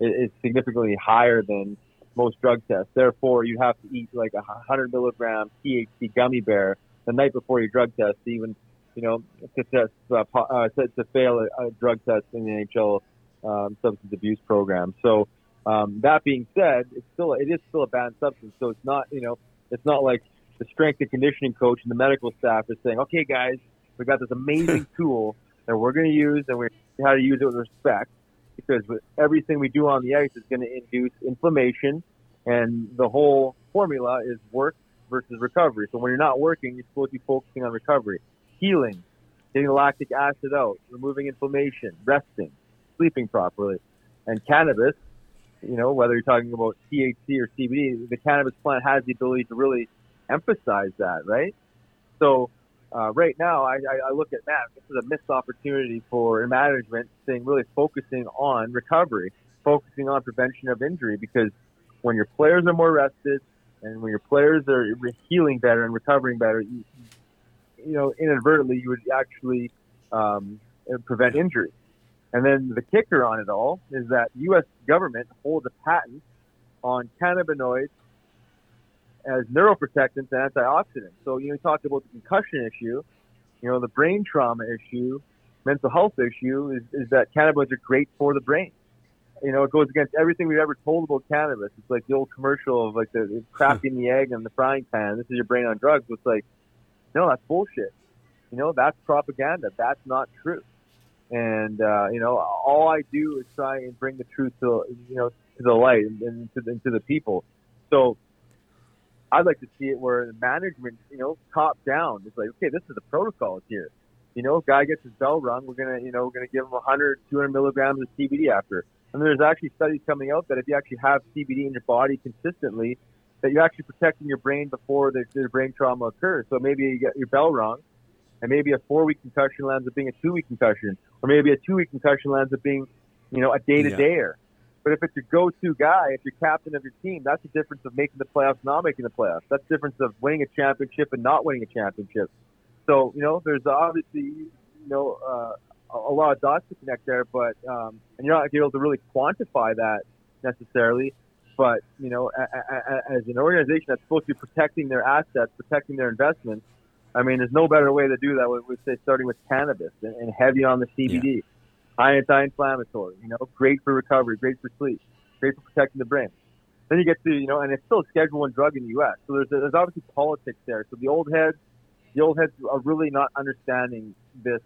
[SPEAKER 12] is significantly higher than most drug tests. Therefore, you have to eat like a 100 milligram THC gummy bear the night before your drug test to even you know, to test uh, uh, to, to fail a, a, drug test in the NHL um, substance abuse program. So um, that being said, it's still it is still a banned substance. So it's not you know it's not like the strength and conditioning coach and the medical staff is saying, okay, guys, we got this amazing tool that we're going to use and we how to use it with respect because everything we do on the ice is going to induce inflammation and the whole formula is work versus recovery. So when you're not working, you're supposed to be focusing on recovery healing, getting lactic acid out, removing inflammation, resting, sleeping properly. And cannabis, you know, whether you're talking about THC or CBD, the cannabis plant has the ability to really emphasize that, right? So uh, right now, I, I, I look at that. This is a missed opportunity for management, saying really focusing on recovery, focusing on prevention of injury, because when your players are more rested and when your players are healing better and recovering better, you, know, inadvertently, you would actually um, prevent injury. And then the kicker on it all is that U.S. government holds a patent on cannabinoids as neuroprotectants and antioxidants. So, you know, you talked about the concussion issue, you know, the brain trauma issue, mental health issue is, is that cannabinoids are great for the brain. you know, it goes against everything we've ever told about cannabis. It's like the old commercial of like the, the cracking the egg in the frying pan. This is your brain on drugs. It's like, no, that's bullshit. You know, that's propaganda. That's not true. And uh, you know, all I do is try and bring the truth to you know to the light and, and to, the, and to the people. So I'd like to see it where the management, you know, top down is like, okay, this is the protocol here. You know, guy gets his bell rung, we're gonna, you know, we're gonna give him 100, 200 milligrams of CBD after. And there's actually studies coming out that if you actually have CBD in your body consistently, that you're actually protecting your brain before the, the brain trauma occurs. So maybe you get your bell rung, and maybe a four-week concussion lands up being a two-week concussion, or maybe a two-week concussion lands up being, you know, a day-to-dayer. But if it's your go-to guy, if you're captain of your team, that's the difference of making the playoffs, not making the playoffs. That's the difference of winning a championship and not winning a championship. So you know, there's obviously you know uh, a lot of dots to connect there, but um, and you're not able to really quantify that necessarily. But you know, a, a, a, as an organization that's supposed to be protecting their assets, protecting their investments, I mean, there's no better way to do that. We say starting with cannabis and, and heavy on the CBD, yeah. high anti-inflammatory. You know, great for recovery, great for sleep, great for protecting the brain. Then you get to you know, and it's still a Schedule One drug in the U.S. So there's there's obviously politics there. So the old heads, the old heads are really not understanding this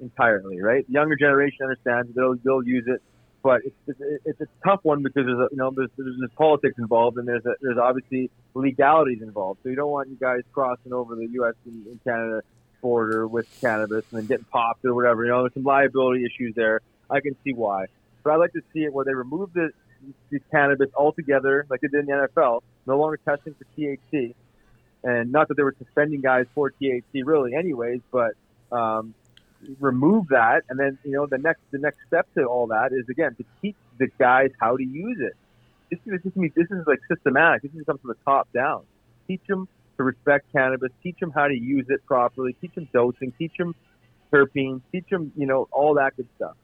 [SPEAKER 12] entirely, right? The younger generation understands they'll they'll use it, but it's it's, it's a tough one because there's a, you know there's, there's, there's politics involved and there's a, there's obviously legalities involved. So you don't want you guys crossing over the U.S. and, and Canada border with cannabis and then getting popped or whatever. You know, there's some liability issues there. I can see why, but I'd like to see it where they remove the, the cannabis altogether, like they did in the NFL. No longer testing for THC, and not that they were suspending guys for THC really, anyways, but um, remove that, and then you know the next the next step to all that is again to teach the guys how to use it. This is this is, this is like systematic. This is comes from the top down. Teach them to respect cannabis. Teach them how to use it properly. Teach them dosing. Teach them terpenes. Teach them you know all that good stuff.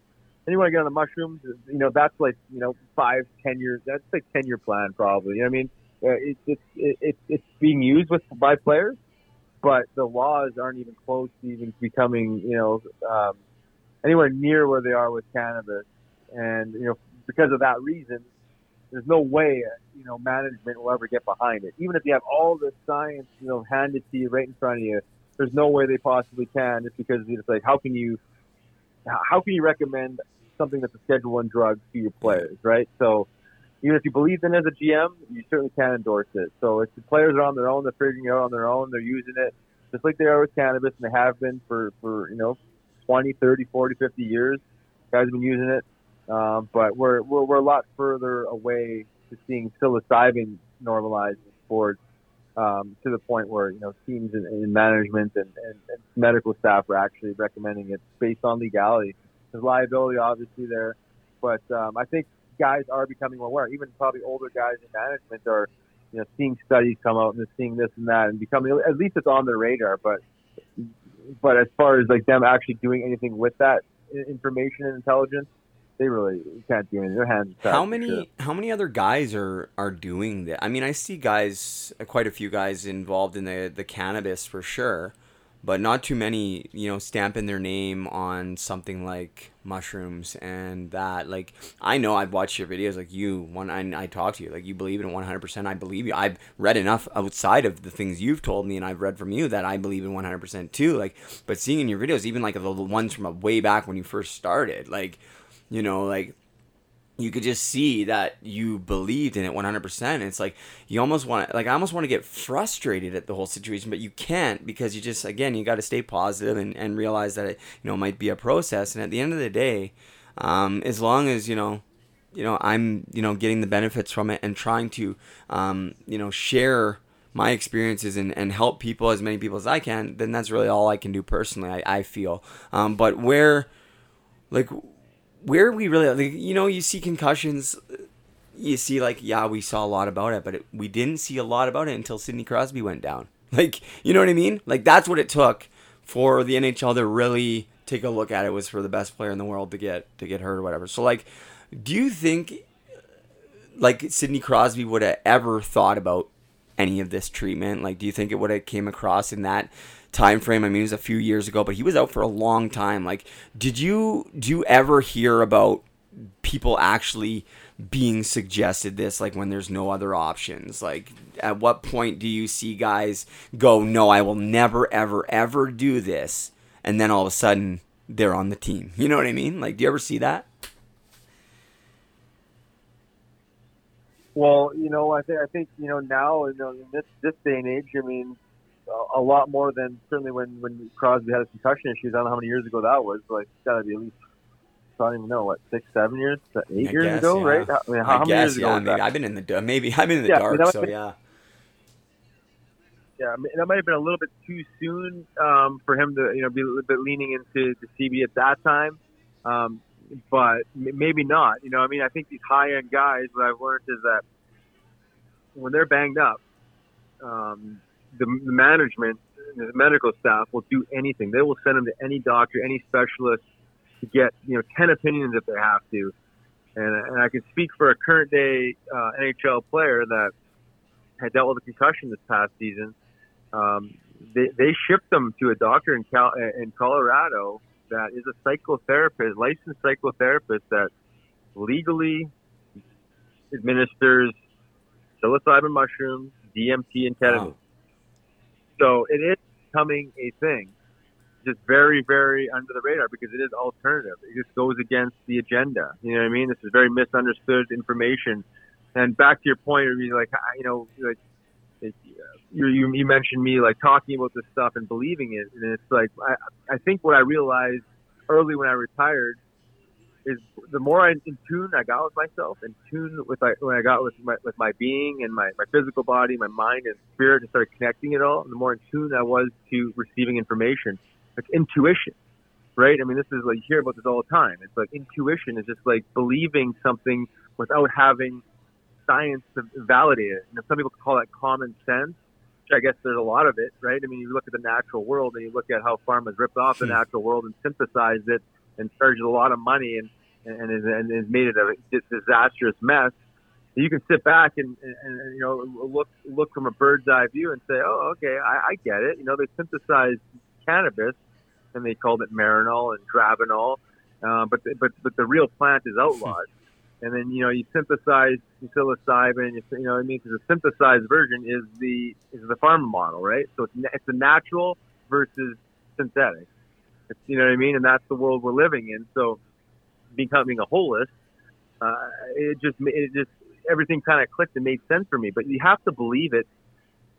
[SPEAKER 12] Then you want to get on the mushrooms. You know that's like you know five ten years. That's like ten year plan probably. You know I mean? Uh, it's it's it, it's being used with by players but the laws aren't even close to even becoming, you know, um, anywhere near where they are with cannabis. And, you know, because of that reason, there's no way, you know, management will ever get behind it. Even if you have all the science, you know, handed to you right in front of you, there's no way they possibly can just because it's like, how can you, how can you recommend something that's a Schedule One drug to your players, right? So, even if you believe in it as a GM, you certainly can't endorse it. So if the players are on their own, they're figuring it out on their own, they're using it just like they are with cannabis, and they have been for, for you know, 20, 30, 40, 50 years. Guys have been using it. Um, but we're, we're, we're a lot further away to seeing psilocybin normalized in sports um, to the point where, you know, teams and, and management and, and, and medical staff are actually recommending it based on legality. There's liability obviously there, but um, I think guys are becoming aware. Even probably older guys in management are, you know, seeing studies come out and seeing this and that, and becoming at least it's on their radar. But but as far as like them actually doing anything with that information and intelligence, they really can't do anything. Their hands.
[SPEAKER 8] How many how many other guys are are doing that? I mean, I see guys, quite a few guys involved in the the cannabis for sure but not too many, you know, stamping their name on something like mushrooms and that. Like, I know I've watched your videos, like you, one, I, I talk to you, like you believe in 100%. I believe you. I've read enough outside of the things you've told me and I've read from you that I believe in 100% too. Like, but seeing in your videos, even like the, ones from way back when you first started, like, you know, like you could just see that you believed in it 100% it's like you almost want to like i almost want to get frustrated at the whole situation but you can't because you just again you got to stay positive and, and realize that it you know might be a process. And at the end of the day um, as long as you know you know i'm you know getting the benefits from it and trying to um, you know share my experiences and, and help people as many people as i can then that's really all i can do personally i, I feel. Um, but where like where we really like, you know you see concussions you see like yeah we saw a lot about it but it, we didn't see a lot about it until sidney crosby went down. Like you know what i mean? Like that's what it took for the nhl to really take a look at it was for the best player in the world to get to get hurt or whatever. So like do you think like sidney crosby would have ever thought about any of this treatment? Like do you think it would have came across in that time frame. I mean, it was a few years ago, but he was out for a long time. Like, did you do you ever hear about people actually being suggested this like when there's no other options like at what point do you see guys go no i will never ever ever do this and then all of a sudden they're on the team you know what i mean like do you ever see that
[SPEAKER 12] Well, you know, I think I think you know now you know, in this this day and age, I mean, a, a lot more than certainly when when Crosby had his concussion issues. I don't know how many years ago that was. Like, it's got to be at least I don't even know what six, seven years, eight
[SPEAKER 8] I
[SPEAKER 12] years
[SPEAKER 8] guess,
[SPEAKER 12] ago,
[SPEAKER 8] yeah.
[SPEAKER 12] right? I mean, how,
[SPEAKER 8] I
[SPEAKER 12] how many
[SPEAKER 8] guess,
[SPEAKER 12] years ago?
[SPEAKER 8] yeah, maybe
[SPEAKER 12] that?
[SPEAKER 8] I've been in the maybe I've been in the
[SPEAKER 12] Yeah, I
[SPEAKER 8] dark,
[SPEAKER 12] mean,
[SPEAKER 8] so
[SPEAKER 12] was-
[SPEAKER 8] yeah.
[SPEAKER 12] Yeah, I mean, that might have been a little bit too soon um, for him to, you know, be a little bit leaning into the CB at that time. Um, but m- maybe not. You know, I mean, I think these high end guys, what I've learned is that when they're banged up, um, the, management, the medical staff will do anything. They will send them to any doctor, any specialist to get, you know, 10 opinions if they have to. And, and I can speak for a current day uh, NHL player that had dealt with a concussion this past season. Um, they, they shipped them to a doctor in, Cal- in Colorado that is a psychotherapist, licensed psychotherapist that legally administers psilocybin mushrooms, DMT, and ketamine. So it is becoming a thing, just very, very under the radar because it is alternative. It just goes against the agenda. You know what I mean? This is very misunderstood information. And back to your point, you're like, you know, like it, uh, you, you you mentioned me like talking about this stuff and believing it, and it's like I I think what I realized early when I retired is the more I, in tune I got with myself, in tune with like when I got with my with my being and my my physical body, my mind and spirit, and started connecting it all. The more in tune I was to receiving information, it's intuition, right? I mean, this is like you hear about this all the time. It's like intuition is just like believing something without having science to validate it. And some people call that common sense. I guess there's a lot of it, right? I mean, you look at the natural world and you look at how pharma's ripped off the hmm. natural world and synthesized it and charged a lot of money and and has, and has made it a disastrous mess. You can sit back and, and, and you know look look from a bird's eye view and say, oh, okay, I, I get it. You know, they synthesized cannabis and they called it Marinol and dronabinol, uh, but the, but but the real plant is outlawed. And then you know you synthesize psilocybin. You, you know what I mean? Because the synthesized version is the is the pharma model, right? So it's it's the natural versus synthetic. It's, you know what I mean? And that's the world we're living in. So becoming a holist, uh, it just it just everything kind of clicked and made sense for me. But you have to believe it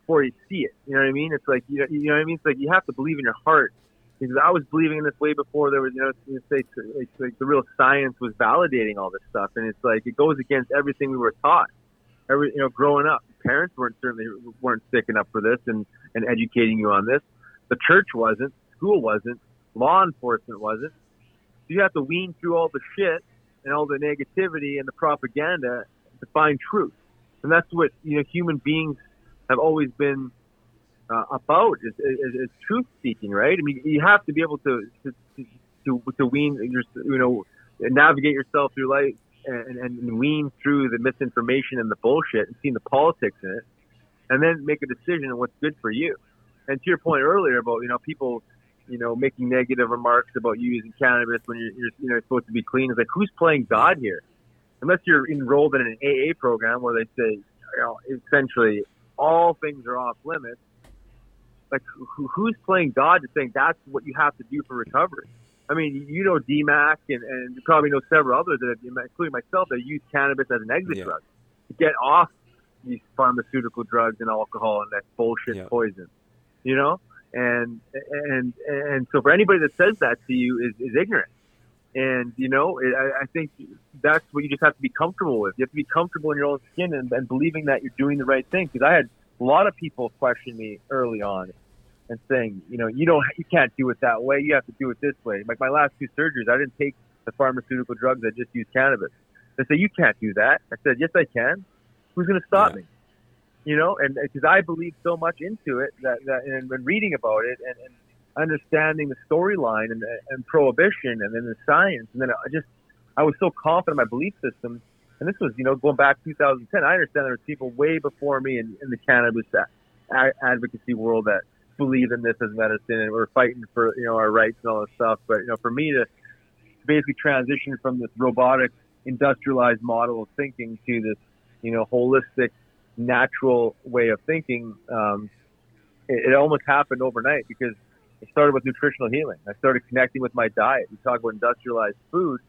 [SPEAKER 12] before you see it. You know what I mean? It's like you know, you know what I mean? It's like you have to believe in your heart. Because I was believing in this way before there was, you know, it's like, it's like the real science was validating all this stuff, and it's like it goes against everything we were taught. Every, you know, growing up, parents weren't certainly weren't sticking up for this and and educating you on this. The church wasn't, school wasn't, law enforcement wasn't. So you have to wean through all the shit and all the negativity and the propaganda to find truth. And that's what you know human beings have always been uh, about is, is, is truth seeking, right? I mean, you have to be able to to to, to wean your, you know navigate yourself through life and, and wean through the misinformation and the bullshit and seeing the politics in it, and then make a decision on what's good for you. And to your point earlier about you know people you know making negative remarks about you using cannabis when you're, you're you know supposed to be clean, it's like who's playing God here? Unless you're enrolled in an AA program where they say you know essentially all things are off limits like who, who's playing God to saying that's what you have to do for recovery? I mean, you know DMAC and, and you probably know several others that, have, including myself, that use cannabis as an exit drug to get off these pharmaceutical drugs and alcohol and that bullshit poison. You know, and and and so for anybody that says that to you is, is ignorant. And you know, it, I, I think that's what you just have to be comfortable with. You have to be comfortable in your own skin and, and believing that you're doing the right thing. Because I had a lot of people question me early on and saying, you know, you don't, you can't do it that way. You have to do it this way. Like my last two surgeries, I didn't take the pharmaceutical drugs. I just used cannabis. They say you can't do that. I said, yes, I can. Who's going to stop me? You know, and because I believe so much into it that, that and when reading about it and, and understanding the storyline and, and prohibition and then the science, and then I just, I was so confident in my belief system. And this was, you know, going back 2010. I understand there was people way before me in, in the cannabis advocacy world that believe in this as medicine and we're fighting for you know our rights and all this stuff. But you know, for me to basically transition from this robotic industrialized model of thinking to this, you know, holistic, natural way of thinking, um, it, it almost happened overnight because it started with nutritional healing. I started connecting with my diet. We talk about industrialized food,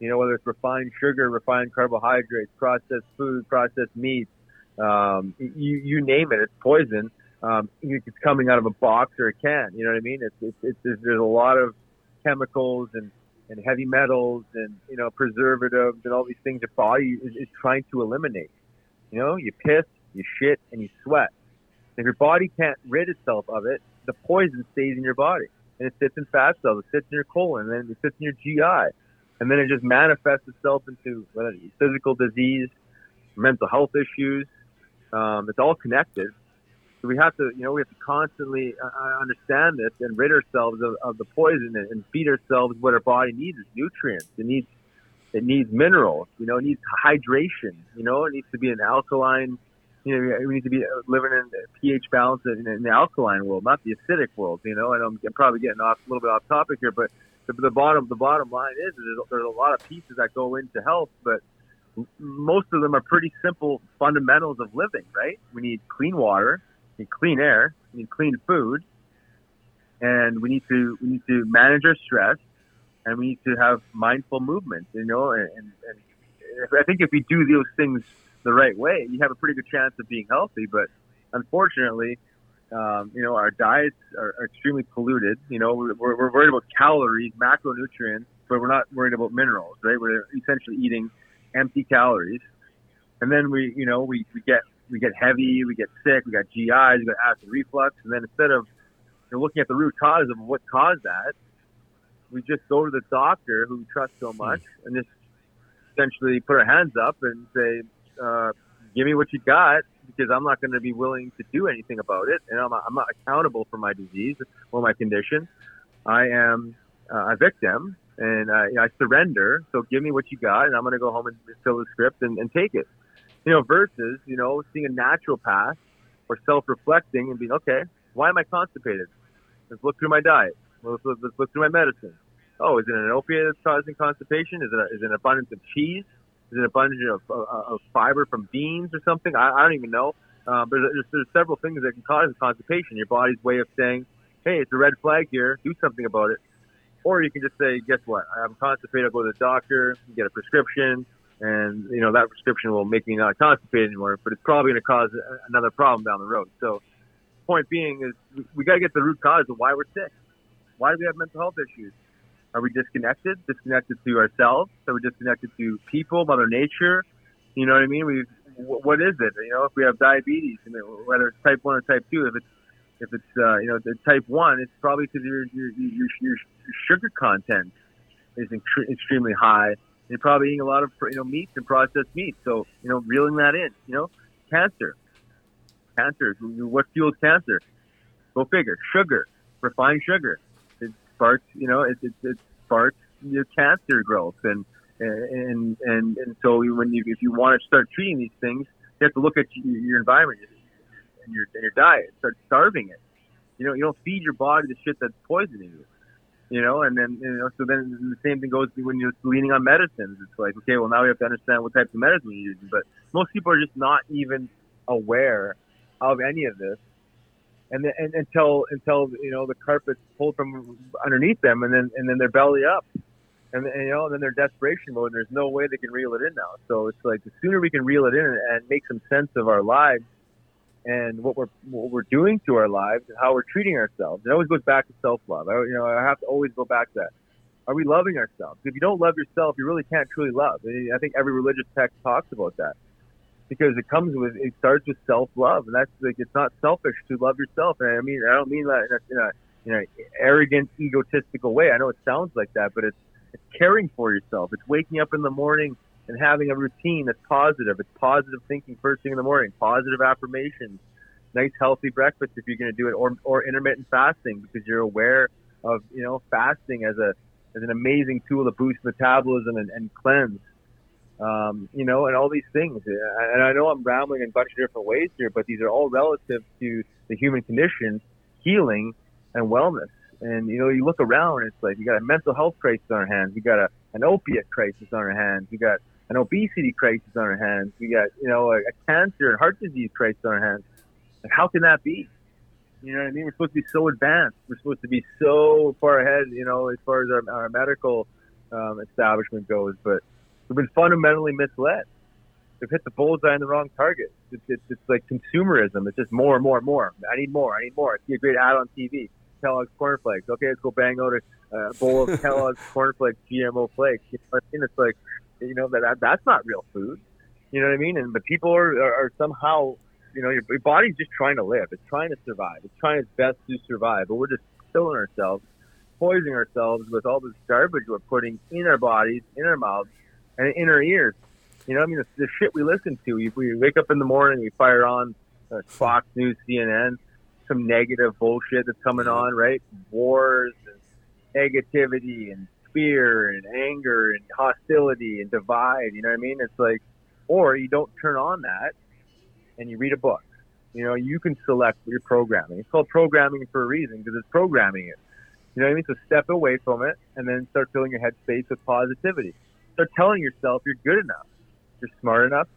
[SPEAKER 12] you know, whether it's refined sugar, refined carbohydrates, processed food, processed meat, um, you, you name it, it's poison. Um, it's coming out of a box or a can. You know what I mean? It's, it's, it's there's, there's a lot of chemicals and, and heavy metals and you know preservatives and all these things your body is, is trying to eliminate. You know, you piss, you shit, and you sweat. If your body can't rid itself of it, the poison stays in your body and it sits in fat cells, it sits in your colon, and then it sits in your GI, and then it just manifests itself into whether it's physical disease, mental health issues. Um, it's all connected. So we have to, you know, we have to constantly uh, uh, understand this and rid ourselves of, of the poison and, and feed ourselves what our body needs is nutrients. It needs, it needs minerals. You know, it needs hydration. You know, it needs to be an alkaline. You know, we need to be living in a pH balance in, in the alkaline world, not the acidic world. You know, and I'm, I'm probably getting off a little bit off topic here, but the, the bottom the bottom line is, is there's, there's a lot of pieces that go into health, but most of them are pretty simple fundamentals of living. Right? We need clean water we need clean air, we need clean food, and we need to we need to manage our stress, and we need to have mindful movement. You know, and, and, and I think if we do those things the right way, you have a pretty good chance of being healthy. But unfortunately, um, you know, our diets are, are extremely polluted. You know, we're, we're worried about calories, macronutrients, but we're not worried about minerals, right? We're essentially eating empty calories. And then we, you know, we, we get we get heavy, we get sick, we got GIs, we got acid reflux, and then instead of you know, looking at the root cause of what caused that, we just go to the doctor who we trust so much and just essentially put our hands up and say, uh, "Give me what you got," because I'm not going to be willing to do anything about it, and I'm not, I'm not accountable for my disease or my condition. I am uh, a victim, and I, I surrender. So give me what you got, and I'm going to go home and fill the script and, and take it you know, versus, you know, seeing a naturopath or self-reflecting and being, okay, why am I constipated? Let's look through my diet. Let's, let's, look through my medicine. Oh, is it an opiate that's causing constipation? Is it, a, is it an abundance of cheese? Is it an abundance of, of, of fiber from beans or something? I, I don't even know. Uh, but there's, there's several things that can cause constipation. Your body's way of saying, hey, it's a red flag here. Do something about it. Or you can just say, guess what? I'm constipated. I'll go to the doctor, get a prescription, and you know that prescription will make me not constipated anymore, but it's probably going to cause another problem down the road. So, point being is we, we got to get to the root cause of why we're sick. Why do we have mental health issues? Are we disconnected? Disconnected to ourselves? Are we disconnected to people, Mother Nature? You know what I mean? We what is it? You know, if we have diabetes, I mean, whether it's type one or type two, if it's if it's uh, you know the type one, it's probably because your your, your your sugar content is extremely high you're probably eating a lot of you know meats and processed meats. So you know, reeling that in. You know, cancer, cancer. What fuels cancer? Go figure. Sugar, refined sugar. Sparks. You know, it it, it sparks your cancer growth and and and and so when you if you want to start treating these things, you have to look at your environment and your and your diet. Start starving it. You know, you don't feed your body the shit that's poisoning you you know, and then you know, so then the same thing goes when you're leaning on medicines. It's like, okay, well now we have to understand what types of medicine you're using, but most people are just not even aware of any of this, and then and, until until you know the carpet's pulled from underneath them, and then and then they're belly up, and, and you know, and then they're desperation mode. And there's no way they can reel it in now. So it's like the sooner we can reel it in and make some sense of our lives and what we're what we're doing to our lives and how we're treating ourselves. It always goes back to self love. You know, I have to always go back to that. Are we loving ourselves? If you don't love yourself, you really can't truly love. I think every religious text talks about that because it comes with it starts with self love, and that's like it's not selfish to love yourself. And I mean, I don't mean that in a, in a you know arrogant, egotistical way. I know it sounds like that, but it's it's caring for yourself. It's waking up in the morning and having a routine that's positive. It's positive thinking first thing in the morning, positive affirmations, nice healthy breakfast if you're going to do it, or or intermittent fasting because you're aware of you know fasting as a as an amazing tool to boost metabolism and, and cleanse. Um, you know, and all these things. And I know I'm rambling in a bunch of different ways here, but these are all relative to the human condition, healing, and wellness. And you know, you look around, it's like you got a mental health crisis on our hands. you got a, an opiate crisis on our hands. you got an obesity crisis on our hands. you got, you know, a, a cancer and heart disease crisis on our hands. Like, how can that be? You know what I mean? We're supposed to be so advanced. We're supposed to be so far ahead, you know, as far as our, our medical um, establishment goes. But we've been fundamentally misled. We've hit the bullseye on the wrong target. It's, it's, it's like consumerism. It's just more and more and more. I need more. I need more. I see a great ad on TV. Kellogg's cornflakes. Okay, let's go bang out a uh, bowl of Kellogg's cornflakes GMO flakes. You know I mean? It's like, you know, that, that that's not real food. You know what I mean? And but people are, are, are somehow, you know, your, your body's just trying to live. It's trying to survive. It's trying its best to survive. But we're just killing ourselves, poisoning ourselves with all this garbage we're putting in our bodies, in our mouths, and in our ears. You know, I mean, the, the shit we listen to. You, we wake up in the morning, we fire on uh, Fox News, CNN, some negative bullshit that's coming on, right? Wars and negativity and fear and anger and hostility and divide. You know what I mean? It's like, or you don't turn on that and you read a book. You know, you can select your programming. It's called programming for a reason because it's programming it. You know what I mean? So step away from it and then start filling your headspace with positivity. Start telling yourself you're good enough, you're smart enough,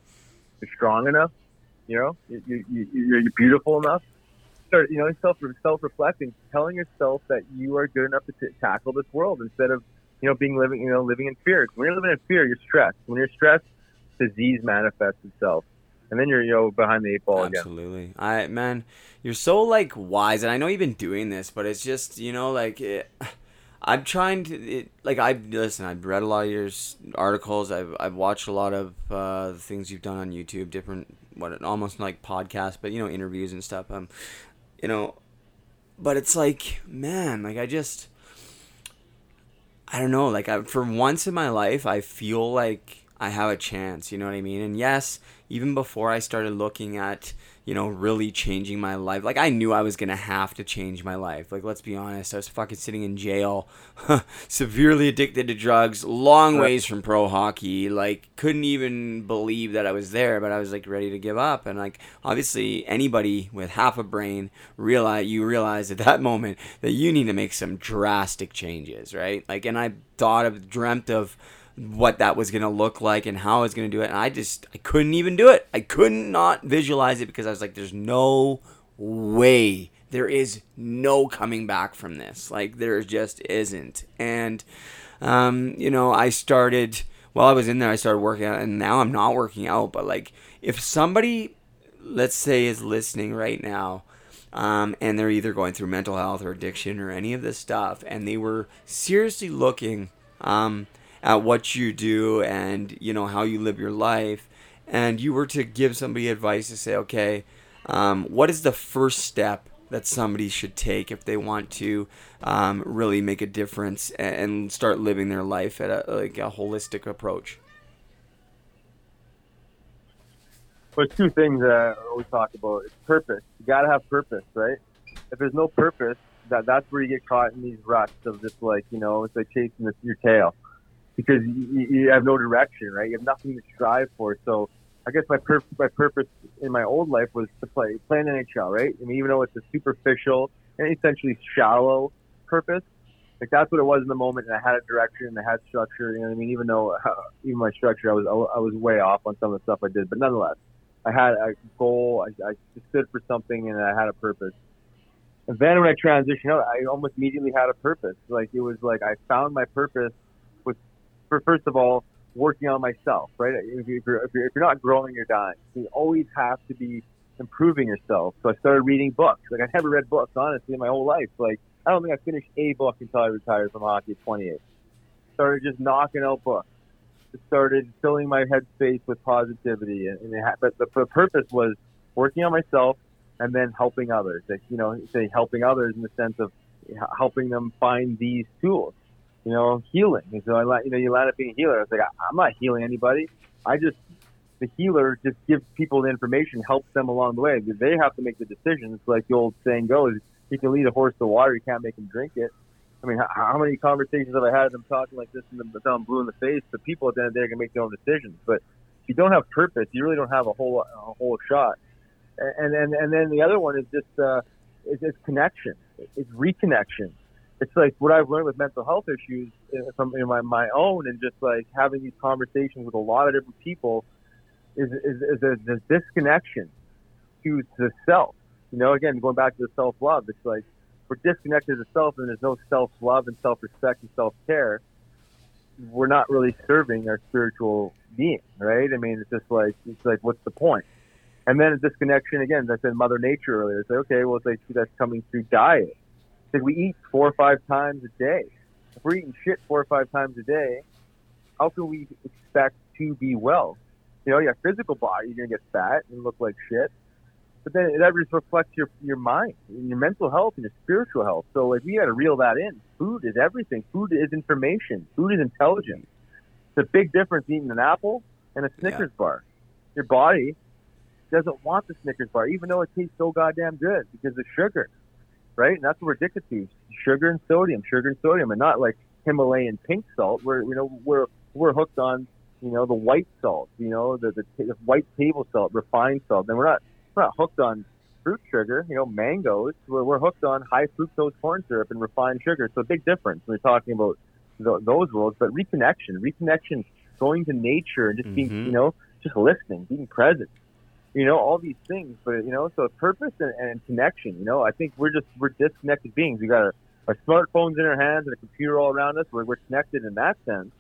[SPEAKER 12] you're strong enough. You know, you, you, you, you're beautiful enough start, you know, self self reflecting, telling yourself that you are good enough to t- tackle this world instead of, you know, being living, you know, living in fear. When you're living in fear, you're stressed. When you're stressed, disease manifests itself, and then you're, you know, behind the eight ball again.
[SPEAKER 8] Absolutely.
[SPEAKER 12] again.
[SPEAKER 8] I man, you're so like wise, and I know you've been doing this, but it's just you know like. It, I'm trying to it, like I listen. I've read a lot of your articles. I've I've watched a lot of uh, things you've done on YouTube, different what almost like podcasts, but you know interviews and stuff. Um, you know but it's like man like i just i don't know like I, for once in my life i feel like i have a chance you know what i mean and yes even before i started looking at you know, really changing my life. Like I knew I was gonna have to change my life. Like let's be honest, I was fucking sitting in jail, severely addicted to drugs, long ways from pro hockey. Like couldn't even believe that I was there, but I was like ready to give up. And like obviously anybody with half a brain realize you realize at that moment that you need to make some drastic changes, right? Like and I thought of dreamt of what that was going to look like and how I was going to do it. And I just, I couldn't even do it. I couldn't not visualize it because I was like, there's no way. There is no coming back from this. Like, there just isn't. And, um, you know, I started, while I was in there, I started working out, and now I'm not working out. But, like, if somebody, let's say, is listening right now, um, and they're either going through mental health or addiction or any of this stuff, and they were seriously looking, um, at what you do and you know how you live your life and you were to give somebody advice to say okay um, what is the first step that somebody should take if they want to um, really make a difference and start living their life at a like a holistic approach
[SPEAKER 12] Well, two things that we talk about. It's purpose. You got to have purpose, right? If there's no purpose, that that's where you get caught in these ruts of just like you know, it's like chasing your tail because you, you have no direction, right? You have nothing to strive for. So I guess my pur- my purpose in my old life was to play play in NHL, right? I mean, even though it's a superficial and essentially shallow purpose, like that's what it was in the moment. And I had a direction and I had structure. You know I mean? Even though uh, even my structure, I was I was way off on some of the stuff I did, but nonetheless, I had a goal. I, I stood for something and I had a purpose. And then when I transitioned out, I almost immediately had a purpose. Like it was like I found my purpose for first of all, working on myself, right? If you're, if you're, if you're not growing, you're dying. You always have to be improving yourself. So I started reading books. Like I never read books, honestly, in my whole life. Like I don't think I finished a book until I retired from hockey at 28. Started just knocking out books. Started filling my headspace with positivity, and, and ha- but the, the purpose was working on myself and then helping others. Like you know, say helping others in the sense of helping them find these tools you know, healing. And so I, you know, you land up being a healer. I was like, I'm not healing anybody. I just, the healer just gives people the information, helps them along the way. They have to make the decisions. Like the old saying goes, you can lead a horse to water, you can't make him drink it. I mean, how, many conversations have I had them talking like this and until I'm blue in the face? The people at the end of the day can make their own decisions. But if you don't have purpose, you really don't have a whole a whole shot. And and and then the other one is just uh, is, is connection. It's reconnection it's like what I've learned with mental health issues uh, from know, my my own, and just like having these conversations with a lot of different people, is is, is a, a disconnection to the self. You know, again, going back to the self love, it's like we're disconnected to the self, and there's no self love and self respect and self care. We're not really serving our spiritual being, right? I mean, it's just like it's like, what's the point? And then a disconnection again. I said Mother Nature earlier. It's like, okay, well, it's like that's coming through diet. Like we eat four or five times a day. If we're eating shit four or five times a day, how can we expect to be well? You know, your physical body, you're gonna get fat and look like shit. But then that just reflects your your mind, and your mental health, and your spiritual health. So like we got to reel that in. Food is everything. Food is information. Food is intelligence. It's a big difference eating an apple and a Snickers yeah. bar. Your body doesn't want the Snickers bar, even though it tastes so goddamn good because of sugar, right? And that's what we're addicted to: sugar and sodium, sugar and sodium, and not like Himalayan pink salt. We're you know we're we're hooked on you know the white salt, you know the the, the white table salt, refined salt. And we're not we're not hooked on fruit sugar, you know mangoes. We're, we're hooked on high fructose corn syrup and refined sugar. So a big difference when we're talking about th- those worlds. But reconnection, reconnection, going to nature and just being
[SPEAKER 8] Mm-hmm.
[SPEAKER 12] you know just listening, being present you know, all these things. But you know, so purpose and, and connection. You know, I think we're just we're disconnected beings. We got our, our smartphones in our hands and a computer all around us. We're, we're connected in that sense,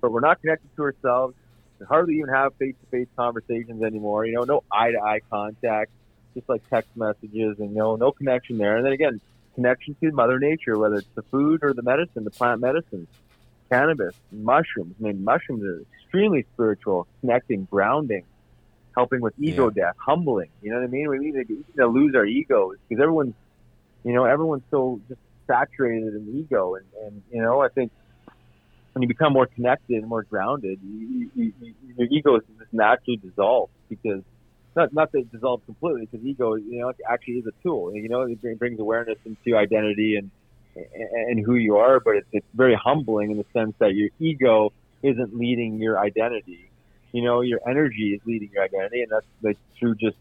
[SPEAKER 12] but we're not connected to ourselves. We hardly even have face-to-face conversations anymore. You know, no eye-to-eye contact, just like text messages, and you know, no connection there. And then again, connection to Mother Nature, whether it's the food or the medicine, the plant medicines, cannabis, mushrooms. I mean, mushrooms are extremely spiritual, connecting, grounding helping with ego death, humbling. You know what I mean? We need to, we need to lose our egos because everyone's, you know, everyone's so just saturated in ego, and, and you know, I think when you become more connected and more grounded, you, you, you, your ego is just naturally dissolves because not not that it dissolves completely because ego, you know, actually is a tool. You know, it brings awareness into identity and and who you are, but it's, it's very humbling in the sense that your ego isn't leading your identity you know, your energy is leading your identity, and that's like through just,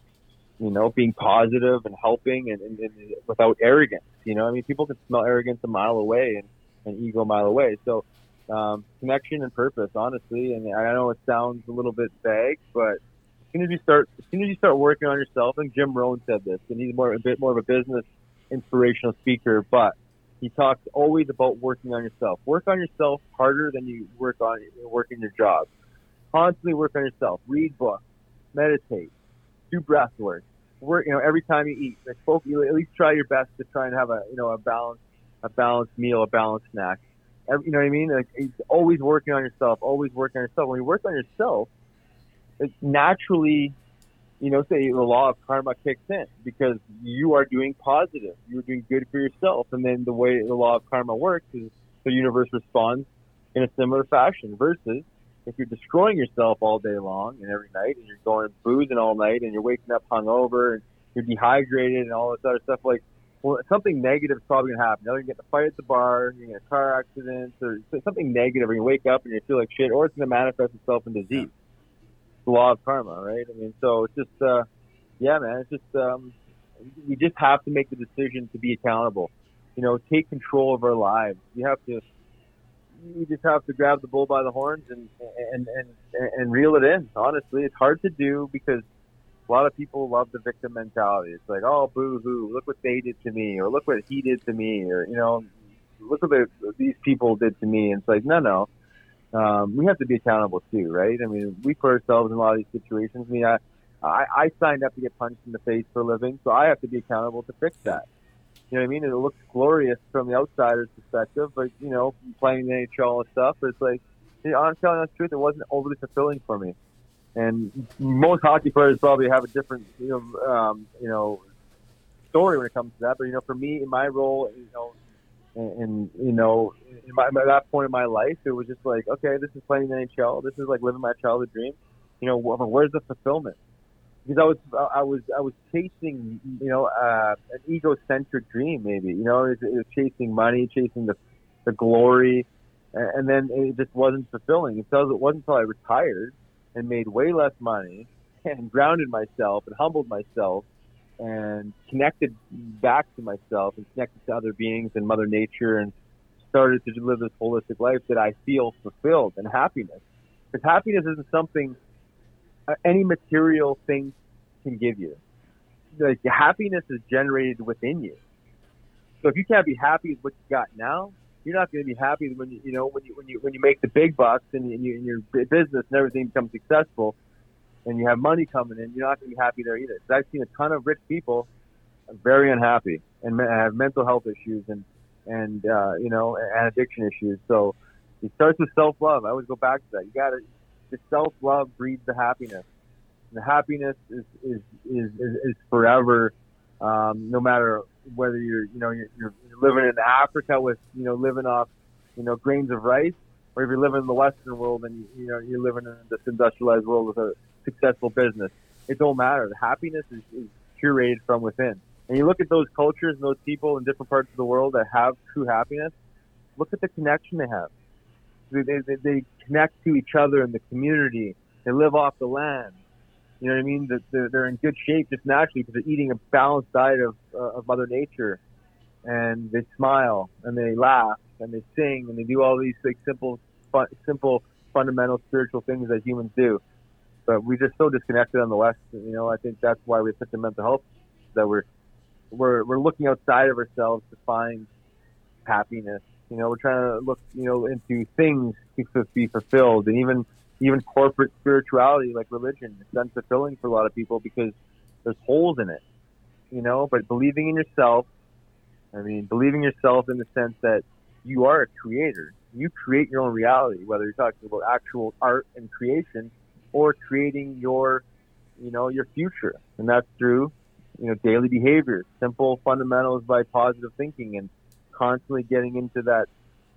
[SPEAKER 12] you know, being positive and helping and, and, and without arrogance. You know, I mean, people can smell arrogance a mile away and, and ego a mile away. So, um, connection and purpose, honestly. And I know it sounds a little bit vague, but as soon as you start, as soon as you start working on yourself, and Jim Rohn said this, and he's more a bit more of a business inspirational speaker, but he talks always about working on yourself. Work on yourself harder than you work on working your job constantly work on yourself. Read books, meditate, do breath work. Work, you know, every time you eat, like, focus, at least try your best to try and have a, you know, a balanced, a balanced meal, a balanced snack. Every, you know what I mean? Like, it's always working on yourself, always working on yourself. When you work on yourself, it naturally, you know, say the law of karma kicks in because you are doing positive, you're doing good for yourself, and then the way the law of karma works is the universe responds in a similar fashion. Versus if you're destroying yourself all day long and every night and you're going boozing all night and you're waking up hungover and you're dehydrated and all this other stuff, like, well, something negative is probably to happen. Either you get in a fight at the bar, you get a car accident, or something negative, you wake up and you feel like shit, or it's to manifest itself in disease. It's the law of karma, right? I mean, so it's just, uh, yeah, man, it's just, um, we just have to make the decision to be accountable. You know, take control of our lives. We have to you just have to grab the bull by the horns and and and and reel it in. Honestly, it's hard to do because a lot of people love the victim mentality. It's like, oh, boo hoo, look what they did to me, or look what he did to me, or you know, look what the, these people did to me. And it's like, no, no, um, we have to be accountable too, right? I mean, we put ourselves in a lot of these situations. I mean, I, I, I signed up to get punched in the face for a living, so I have to be accountable to fix that. You know what I mean? It looks glorious from the outsider's perspective, but you know, playing the NHL and stuff, it's like, you know, I'm telling the truth, it wasn't overly fulfilling for me. And most hockey players probably have a different, you know, um, you know, story when it comes to that. But you know, for me, in my role, you know, and, and you know, in my, at that point in my life, it was just like, okay, this is playing the NHL. This is like living my childhood dream. You know, where's the fulfillment? Because I was I was I was chasing you know uh, an egocentric dream maybe you know it was, chasing money chasing the the glory and, then it just wasn't fulfilling it wasn't until I retired and made way less money and grounded myself and humbled myself and connected back to myself and connected to other beings and Mother Nature and started to live this holistic life that I feel fulfilled and happiness. Because happiness isn't something any material thing can give you. Like happiness is generated within you. So if you can't be happy with what you got now, you're not going to be happy when you you know when you when you when you make the big bucks and, and, you, and your business and everything becomes successful and you have money coming in. You're not going to be happy there either. Because I've seen a ton of rich people very unhappy and have mental health issues and and uh, you know and addiction issues. So it starts with self love. I always go back to that. You got to the self love breeds the happiness. And the happiness is is is, is, is forever, um, no matter whether you're you know you're, you're living in Africa with you know living off you know grains of rice, or if you're living in the Western world and you, you know you're living in this industrialized world with a successful business. It don't matter. The happiness is, is curated from within. And you look at those cultures and those people in different parts of the world that have true happiness. Look at the connection they have. They, they, they connect to each other in the community. They live off the land. You know what I mean? They're, they're in good shape just naturally because they're eating a balanced diet of, uh, of Mother Nature. And they smile and they laugh and they sing and they do all these like simple, fun, simple, fundamental spiritual things that humans do. But we're just so disconnected on the West. You know, I think that's why we have such a mental health that we're we're we're looking outside of ourselves to find happiness. You know, we're trying to look, you know, into things to be fulfilled, and even even corporate spirituality like religion it's unfulfilling for a lot of people because there's holes in it. You know, but believing in yourself, I mean, believing yourself in the sense that you are a creator. You create your own reality, whether you're talking about actual art and creation or creating your, you know, your future. And that's through, you know, daily behaviors, simple fundamentals by positive thinking and constantly getting into that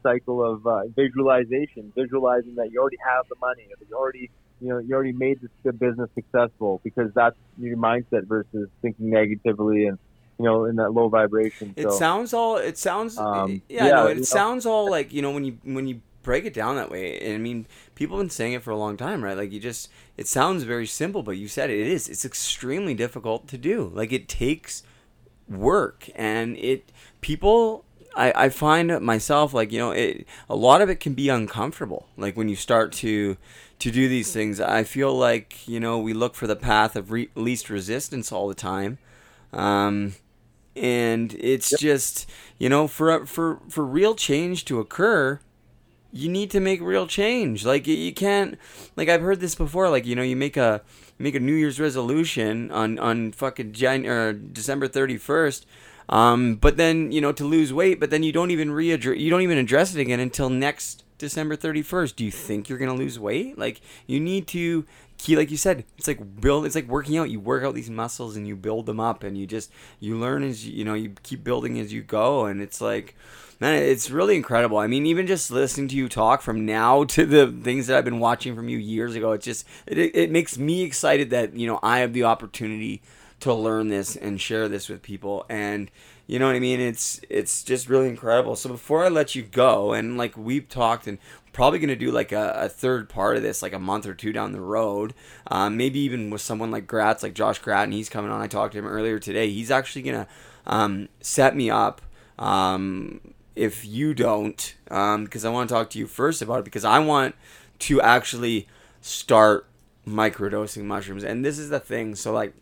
[SPEAKER 12] cycle of uh, visualization, visualizing that you already have the money, that you already, you know, you already made this, the business successful because that's your mindset versus thinking negatively and, you know, in that low vibration.
[SPEAKER 8] It
[SPEAKER 12] so,
[SPEAKER 8] sounds all. It sounds.
[SPEAKER 12] Um,
[SPEAKER 8] yeah,
[SPEAKER 12] yeah,
[SPEAKER 8] no, it
[SPEAKER 12] you know.
[SPEAKER 8] sounds all like you know when you when you break it down that way. I mean, people have been saying it for a long time, right? Like you just, it sounds very simple, but you said it, it is. It's extremely difficult to do. Like it takes work, and it people. I, I find myself like you know it a lot of it can be uncomfortable like when you start to to do these things. I feel like you know we look for the path of re- least resistance all the time um, and it's just you know for for for real change to occur you need to make real change. Like you can't like i've heard this before like you know you make a make a new year's resolution on on fucking Jan- or december 31st um, but then you know to lose weight but then you don't even readdress you don't even address it again until next december 31st do you think you're gonna lose weight? Like you need to key like you said it's like build it's like working out. You work out these muscles and you build them up and you just you learn as you, you know you keep building as you go. And it's like man it's really incredible. I mean even just listening to you talk from now to the things that i've been watching from you years ago it's just it, it makes me excited that you know i have the opportunity to learn this and share this with people. And you know what i mean? It's it's just really incredible. So before i let you go and like we've talked and probably going to do like a, a, third part of this like a month or two down the road um, maybe even with someone like gratz like josh gratton he's coming on. I talked to him earlier today. He's actually going to um, set me up um, if you don't because i want to talk to you first about it because i want to actually start microdosing mushrooms. And this is the thing so like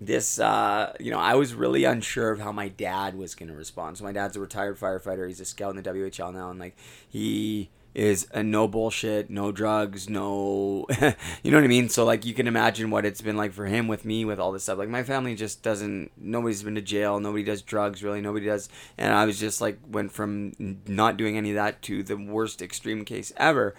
[SPEAKER 8] this uh, you know i was really unsure of how my dad was going to respond. So my dad's a retired firefighter. He's a scout in the whl now and like he is a no bullshit no drugs no you know what i mean? So like you can imagine what it's been like for him with me with all this stuff. Like my family just doesn't nobody's been to jail nobody does drugs really nobody does and i was just like went from not doing any of that to the worst extreme case ever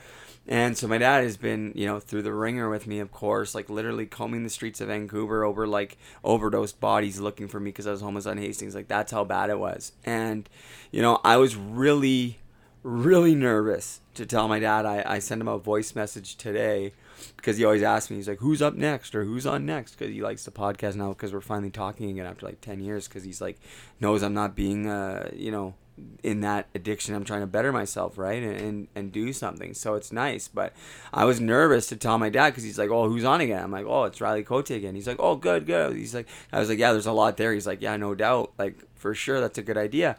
[SPEAKER 8] and so my dad has been, you know, through the wringer with me, of course, like literally combing the streets of Vancouver over like overdosed bodies looking for me because I was homeless on Hastings. Like that's how bad it was. And, you know, I was really, really nervous to tell my dad. I, I sent him a voice message today because he always asks me, he's like, who's up next or who's on next? Because he likes the podcast now because we're finally talking again after like 10 years because he's like, knows I'm not being, uh, you know, in that addiction. I'm trying to better myself, right, and and, and do something. So it's nice. But I was nervous to tell my dad because he's like, "Oh, who's on again?" I'm like, "Oh, it's Riley Cote again." He's like, "Oh, good, good." He's like, I was like, "Yeah, there's a lot there." He's like, "Yeah, no doubt. Like for sure, that's a good idea."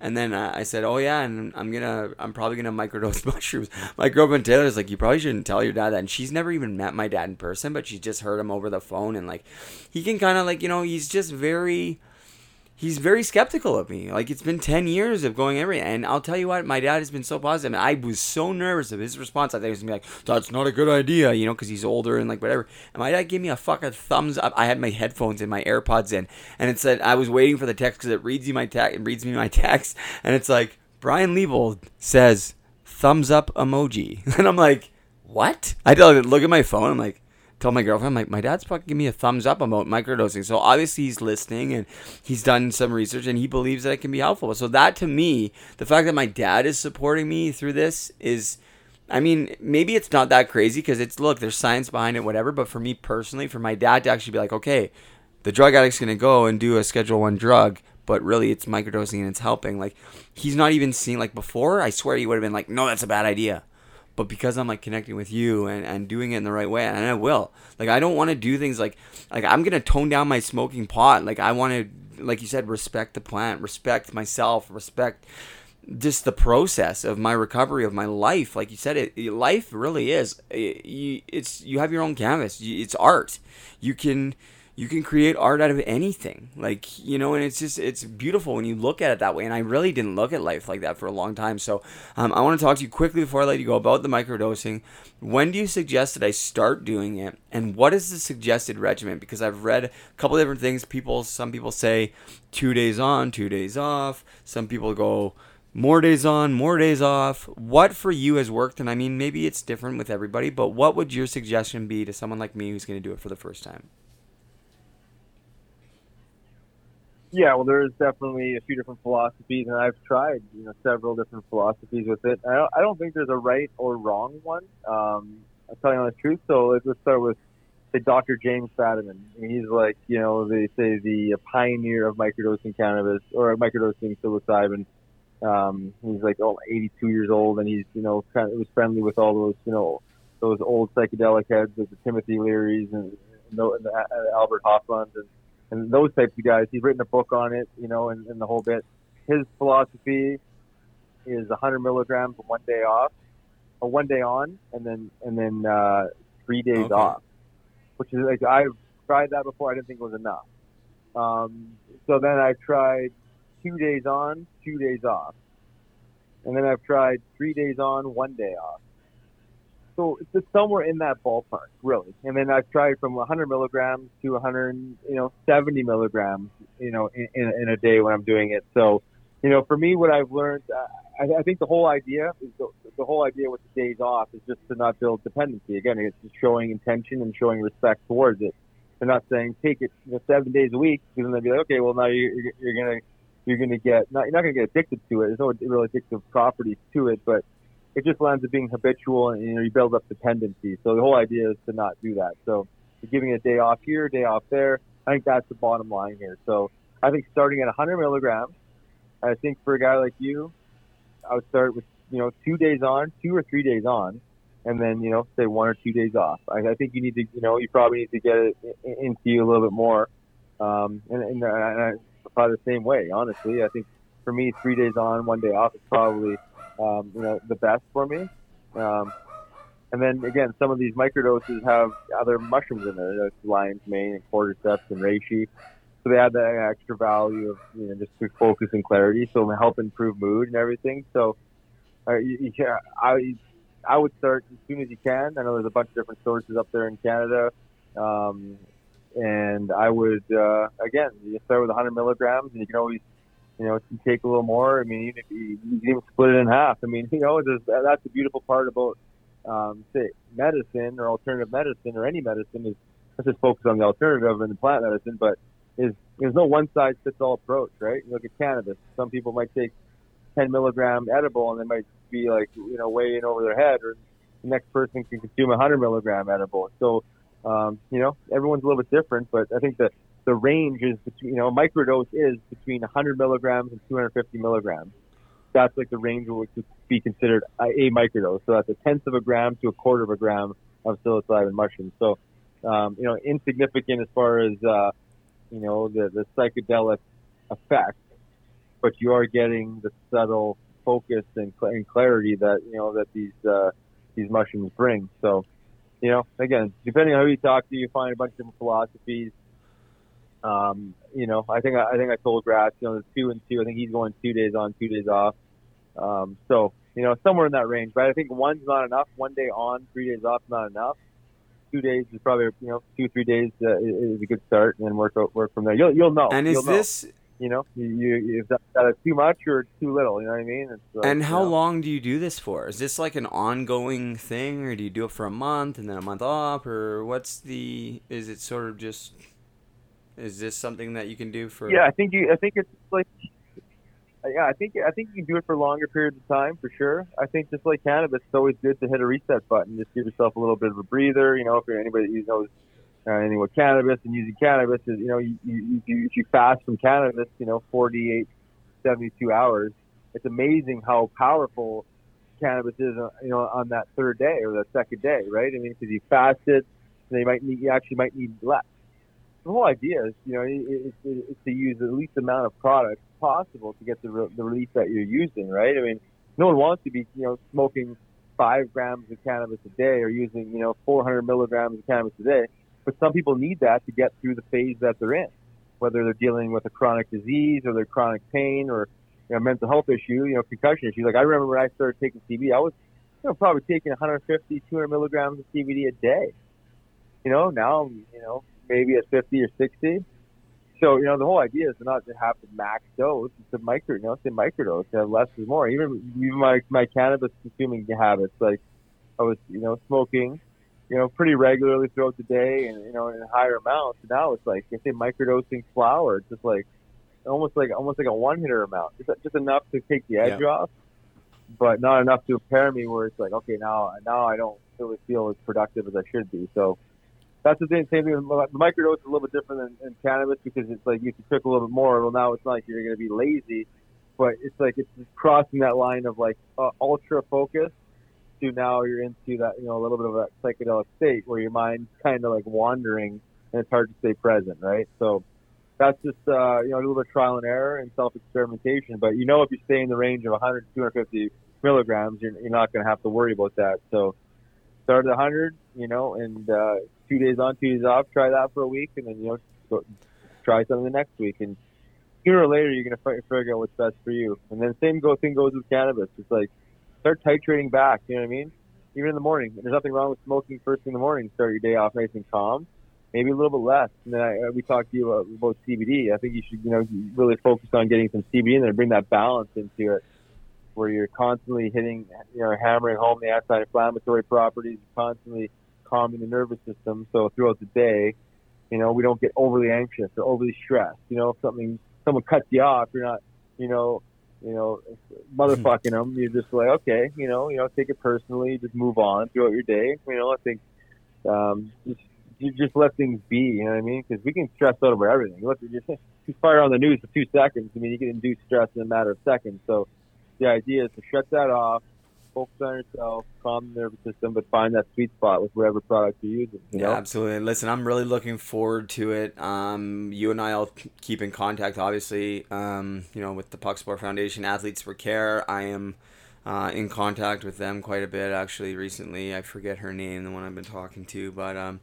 [SPEAKER 8] And then I said, "Oh yeah, and I'm gonna, I'm probably gonna microdose mushrooms." My girlfriend Taylor's like, "You probably shouldn't tell your dad that." And she's never even met my dad in person, but she's just heard him over the phone, and like, he can kind of like, you know, he's just very he's very skeptical of me. Like it's been ten years of going every, and I'll tell you what, my dad has been so positive. And I was so nervous of his response. I think he was gonna be like, "That's not a good idea," you know, because he's older and like whatever. And my dad gave me a fucking thumbs up. I had my headphones and my AirPods in, and it said I was waiting for the text because it reads you my text, it reads me my text, and it's like Brian Leavold says thumbs up emoji, and I'm like, what? I look at my phone. I'm like tell my girlfriend, like, my dad's fucking giving me a thumbs up about microdosing. So obviously he's listening and he's done some research and he believes that it can be helpful. So that to me, the fact that my dad is supporting me through this is, I mean, maybe it's not that crazy because it's, look, there's science behind it, whatever. But for me personally, for my dad to actually be like, okay, the drug addict's going to go and do a schedule one drug, but really it's microdosing and it's helping. Like, he's not even seeing, like, before, I swear he would have been like, no, that's a bad idea but because I'm like connecting with you and, and doing it in the right way, and I will. Like I don't want to do things like like I'm gonna tone down my smoking pot. Like I want to, like you said, respect the plant, respect myself, respect just the process of my recovery of my life. Like you said, it, life really is. It, you, it's you have your own canvas. It's art. You can you can create art out of anything. Like you know and it's just it's beautiful when you look at it that way. And i really didn't look at life like that for a long time. So um, i want to talk to you quickly before i let you go about the microdosing. When do you suggest that i start doing it? And what is the suggested regimen? Because i've read a couple different things. People some people say two days on two days off. Some people go more days on, more days off. What for you has worked? And I mean, maybe it's different with everybody, but what would your suggestion be to someone like me who's going to do it for the first time?
[SPEAKER 12] Yeah, well, there's definitely a few different philosophies, and I've tried, you know, several different philosophies with it. I don't, I don't think there's a right or wrong one. Um, I'm telling you the truth. So let's, let's start with, say, Dr. James Fadiman. He's like, you know, they say the pioneer of microdosing cannabis or microdosing psilocybin. Um, he's like, oh, 82 years old, and he's, you know, kind of was friendly with all those, you know, those old psychedelic heads, like the Timothy Learys and, and the, and the Albert Hofmanns and and those types of guys. He's written a book on it, you know, and, and the whole bit. His philosophy is 100 milligrams one day off, or one day on, and then and then uh, three days okay. off, which is like I've tried that before. I didn't think it was enough. Um, so then I tried two days on, two days off, and then I've tried three days on, one day off. So it's somewhere in that ballpark, really. And then I've tried from 100 milligrams to 100, you know, 70 milligrams, you know, in, in, a day when I'm doing it. So, you know, for me, what I've learned, uh, I, I think the whole idea is the, the whole idea with the days off is just to not build dependency. Again, it's just showing intention and showing respect towards it. They're not saying take it you know, seven days a week because then they'd be like, okay, well now you're, you're gonna you're gonna get not, you're not gonna get addicted to it. There's no real addictive properties to it, but it just lands up being habitual and you know you build up dependency. So the whole idea is to not do that. So giving a day off here, day off there. I think that's the bottom line here. So I think starting at 100 milligrams. I think for a guy like you, I would start with you know two days on, two or three days on, and then you know say one or two days off. I, I think you need to you know you probably need to get it into you a little bit more. Um, and, and, and I, probably the same way. Honestly, I think for me, three days on, one day off is probably um, you know, the best for me. Um, and then again, some of these microdoses have other mushrooms in there, like lion's mane and cordyceps and reishi. So they add that extra value of you know just focus and clarity, so help improve mood and everything. So uh, you, you I I would start as soon as you can. I know there's a bunch of different sources up there in Canada, um, and I would uh, again you start with 100 milligrams, and you can always you know, can take a little more. I mean, even if you, you even split it in half. I mean, you know, that's the beautiful part about, um, say, medicine or alternative medicine or any medicine is let's just focus on the alternative and the plant medicine, but is there's no one size fits all approach, right? You look at cannabis. Some people might take 10 milligram edible and they might be like, you know, way in over their head, or the next person can consume a 100 milligram edible. So, um, you know, everyone's a little bit different, but I think that the range is between, you know, microdose is between 100 milligrams and 250 milligrams. that's like the range which would be considered a, a microdose. So that's a tenth of a gram to a quarter of a gram of psilocybin mushrooms. So, um, you know, insignificant as far as, uh, you know, the, the psychedelic effect, but you are getting the subtle focus and, cl- and clarity that, you know, that these, uh, these mushrooms bring. So, you know, again, depending on who you talk to, you find a bunch of different philosophies. Um, you know, I think I, think I told Grass, you know, there's two and two. I think he's going two days on, two days off. Um, so you know, somewhere in that range. But I think one's not enough. One day on, three days off, not enough. Two days is probably you know two three days uh, is a good start, and then work work from there. You'll you'll know.
[SPEAKER 8] And is
[SPEAKER 12] you'll know.
[SPEAKER 8] this
[SPEAKER 12] you know you, you if that, that is too much or too little? You know what I mean? It's, uh,
[SPEAKER 8] and how
[SPEAKER 12] you know.
[SPEAKER 8] long do you do this for? Is this like an ongoing thing, or do you do it for a month and then a month off, or what's the? Is it sort of just? Is this something that you can do for?
[SPEAKER 12] Yeah, I think you. I think it's like. Yeah, I think I think you can do it for longer periods of time for sure. I think just like cannabis, it's always good to hit a reset button. Just give yourself a little bit of a breather. You know, if you're anybody that knows uh, anything with cannabis and using cannabis, is you know, you, you, you, if you fast from cannabis, you know, 48, 72 hours, it's amazing how powerful cannabis is, uh, you know, on that third day or the second day, right? I mean, because you fasted, and you might need, you actually might need less the whole idea is, you know, is, is, is to use the least amount of product possible to get the, re- the relief that you're using, right? I mean, no one wants to be, you know, smoking five grams of cannabis a day or using, you know, 400 milligrams of cannabis a day. But some people need that to get through the phase that they're in, whether they're dealing with a chronic disease or their chronic pain or you know, mental health issue, you know, concussion issue. Like I remember when I started taking CBD, I was, you know, probably taking 150, 200 milligrams of CBD a day. You know, now, you know, maybe at 50 or 60. So, you know, the whole idea is not to have the max dose. It's a micro, you know, it's a microdose. To have less is more. Even, even my, my cannabis consuming habits, like I was, you know, smoking, you know, pretty regularly throughout the day and, you know, in higher amounts. Now it's like, I say microdosing flower. It's just like, almost like, almost like a one hitter amount. Just, just enough to take the edge
[SPEAKER 8] Yeah.
[SPEAKER 12] off, but not enough to impair me where it's like, okay, now, now I don't really feel as productive as I should be. So, that's the same, thing. The microdose is a little bit different than, than cannabis because it's like you can cook a little bit more. Well, now it's not like you're going to be lazy, but it's like it's just crossing that line of like uh, ultra focus to now you're into that you know a little bit of that psychedelic state where your mind's kind of like wandering and it's hard to stay present, right? So that's just uh, you know a little bit of trial and error and self experimentation. But you know if you stay in the range of 100 to 250 milligrams, you're, you're not going to have to worry about that. So start at 100, you know, and uh, two days on, two days off. Try that for a week, and then you know, try something the next week. And sooner or later, you're gonna fi- figure out what's best for you. And then same go thing goes with cannabis. It's like start titrating back. You know what I mean? Even in the morning, there's nothing wrong with smoking first thing in the morning. Start your day off nice and calm. Maybe a little bit less. And then I, uh, we talked to you about, about CBD. I think you should, you know, really focus on getting some CBD in there, bring that balance into it where you're constantly hitting, you know, hammering home the anti-inflammatory properties, constantly calming the nervous system. So throughout the day, you know, we don't get overly anxious or overly stressed. You know, if something, someone cuts you off, you're not, you know, you know, motherfucking them. You're just like, okay, you know, you know, take it personally, just move on throughout your day. You know, I think, um, just, you just let things be. You know what I mean? Because we can stress out over everything. Look, you just you fire on the news for two seconds. I mean, you can induce stress in a matter of seconds. So the idea is to shut that off, focus on yourself, calm the nervous system, but find that sweet spot with whatever product you're using. You
[SPEAKER 8] Yeah,
[SPEAKER 12] know?
[SPEAKER 8] absolutely. And Listen, I'm really looking forward to it. Um, you and I'll keep in contact, obviously. Um, you know, with the Puck Sport Foundation, Athletes for Care. I am uh, in contact with them quite a bit, actually. Recently, I forget her name, the one I've been talking to, but um,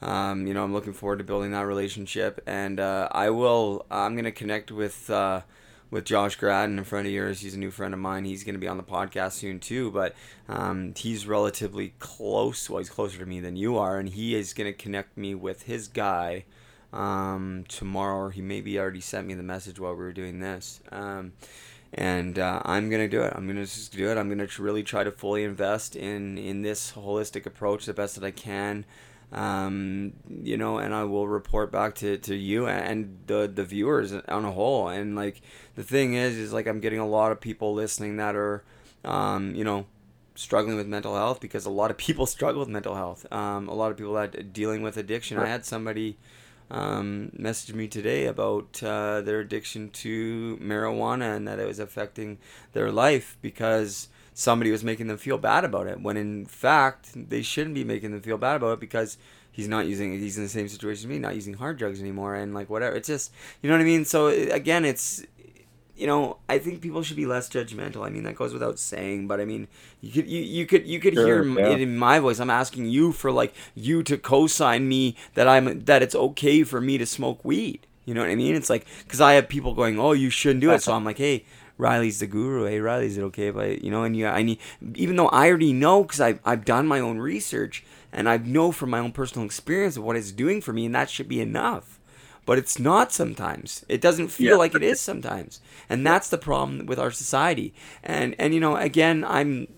[SPEAKER 8] um, you know, I'm looking forward to building that relationship, and uh, I will. I'm gonna connect with. Uh, with Josh Gratton, a friend of yours. He's a new friend of mine. He's going to be on the podcast soon too, but um, he's relatively close. Well, he's closer to me than you are, and he is going to connect me with his guy um, tomorrow. He maybe already sent me the message while we were doing this. Um, and uh, I'm gonna do it. I'm gonna just do it. I'm gonna really try to fully invest in in this holistic approach the best that I can um, you know, and I will report back to, to you and the the viewers on a whole. And like the thing is, is like I'm getting a lot of people listening that are, um, you know, struggling with mental health because a lot of people struggle with mental health. Um, a lot of people that are dealing with addiction. I had somebody um, messaged me today about uh, their addiction to marijuana and that it was affecting their life because somebody was making them feel bad about it. When in fact, they shouldn't be making them feel bad about it because he's not using he's in the same situation as me not using hard drugs anymore and like whatever it's just you know what i mean? So again it's you know i think people should be less judgmental. I mean that goes without saying but i mean you could you, you could you could
[SPEAKER 12] Sure,
[SPEAKER 8] hear
[SPEAKER 12] yeah.
[SPEAKER 8] it in my voice. I'm asking you for like you to co-sign me that i'm that it's okay for me to smoke weed. You know what i mean? It's like because i have people going oh you shouldn't do it. So i'm like hey Riley's the guru. Hey, Riley, is it okay if I, you know, and yeah, I need, even though I already know because I've, I've done my own research and I know from my own personal experience of what it's doing for me, and that should be enough. But it's not sometimes. It doesn't feel
[SPEAKER 12] Yeah.
[SPEAKER 8] like it is sometimes, and that's the problem with our society. And and you know, again, I'm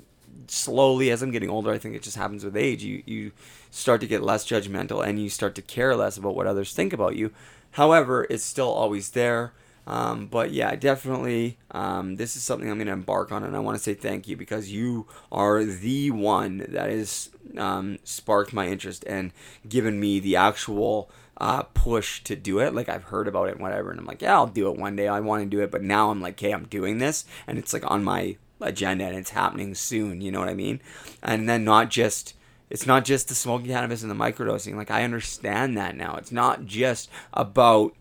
[SPEAKER 8] slowly as I'm getting older. I think it just happens with age. You you start to get less judgmental, and you start to care less about what others think about you. However, it's still always there. Um, but yeah, definitely, um, this is something I'm going to embark on, and I want to say thank you because you are the one that has um, sparked my interest and given me the actual uh, push to do it. Like I've heard about it and whatever, and I'm like, yeah, I'll do it one day. I want to do it, but now I'm like, hey, I'm doing this, and it's like on my agenda, and it's happening soon. You know what I mean? And then not just it's not just the smoking cannabis and the microdosing. Like I understand that now. It's not just about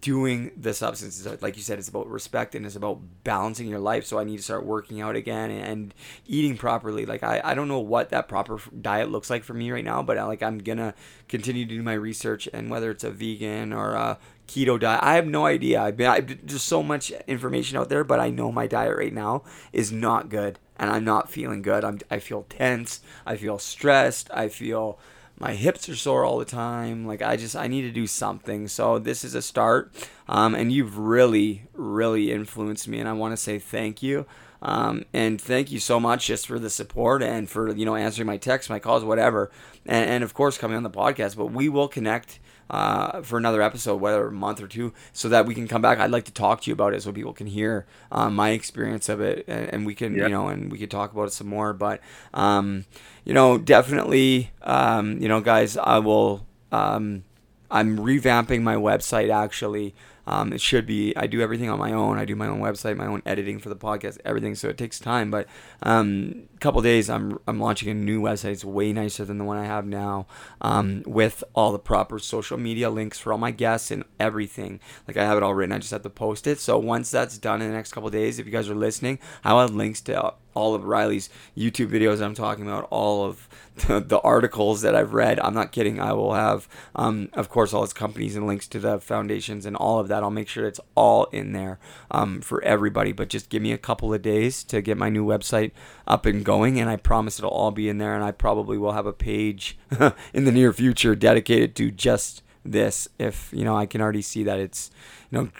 [SPEAKER 8] doing the substances like you said it's about respect and it's about balancing your life. So i need to start working out again and eating properly. Like i, I don't know what that proper diet looks like for me right now but I, like i'm gonna continue to do my research and whether it's a vegan or a keto diet i have no idea. I've been there's so much information out there but i know my diet right now is not good and i'm not feeling good. I'm i feel tense. I feel stressed. I feel my hips are sore all the time. Like i just i need to do something. So this is a start. Um, and you've really really influenced me and i want to say thank you. Um, and thank you so much just for the support and for you know answering my texts my calls whatever. And, and of course coming on the podcast but we will connect uh, for another episode, whether a month or two, so that we can come back. I'd like to talk to you about it so people can hear um, my experience of it, and, and we can,
[SPEAKER 12] Yeah.
[SPEAKER 8] you know, and we could talk about it some more. But, um, you know, definitely, um, you know, guys, I will. Um, I'm revamping my website actually. Um, it should be. I do everything on my own. I do my own website, my own editing for the podcast, everything. So it takes time. But um, a couple days, I'm I'm launching a new website. It's way nicer than the one I have now, um, with all the proper social media links for all my guests and everything. Like I have it all written. I just have to post it. So once that's done in the next couple days, if you guys are listening, I'll have links to all of Riley's YouTube videos I'm talking about, all of the, the articles that I've read. I'm not kidding. I will have, um, of course, all his companies and links to the foundations and all of that. I'll make sure it's all in there um, for everybody. But just give me a couple of days to get my new website up and going, and I promise it'll all be in there. And I probably will have a page in the near future dedicated to just this if you know i can already see that it's you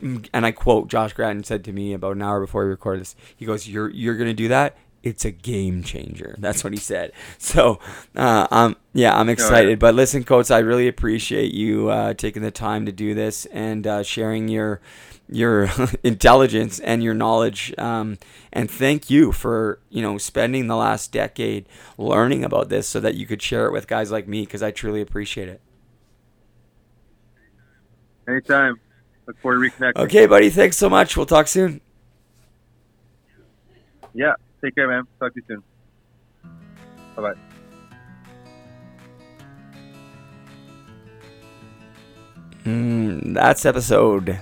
[SPEAKER 8] know and i quote josh gratton said to me about an hour before we recorded this he goes you're you're gonna do that? It's a game changer. That's what he said. So uh, um yeah i'm excited. But listen coach i really appreciate you uh, taking the time to do this and uh, sharing your your intelligence and your knowledge um, and thank you for you know spending the last decade learning about this so that you could share it with guys like me because i truly appreciate it
[SPEAKER 12] Anytime. Look forward to reconnecting.
[SPEAKER 8] Okay, buddy. Thanks so much. We'll talk soon.
[SPEAKER 12] Yeah. Take care, man. Talk to you soon. Bye bye.
[SPEAKER 8] Mm, that's episode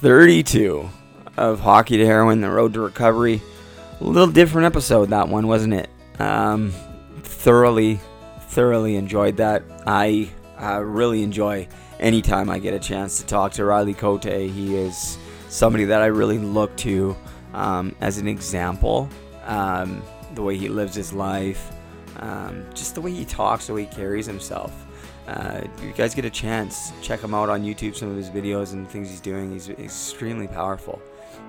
[SPEAKER 8] 32 of Hockey to Heroin, The Road to Recovery. A little different episode, that one, wasn't it? Um, thoroughly, thoroughly enjoyed that. I uh, really enjoy anytime I get a chance to talk to Riley Cote. He is somebody that I really look to um, as an example. Um, the way he lives his life, um, just the way he talks, the way he carries himself. Uh, you guys get a chance, check him out on YouTube. Some of his videos and things he's doing. He's extremely powerful.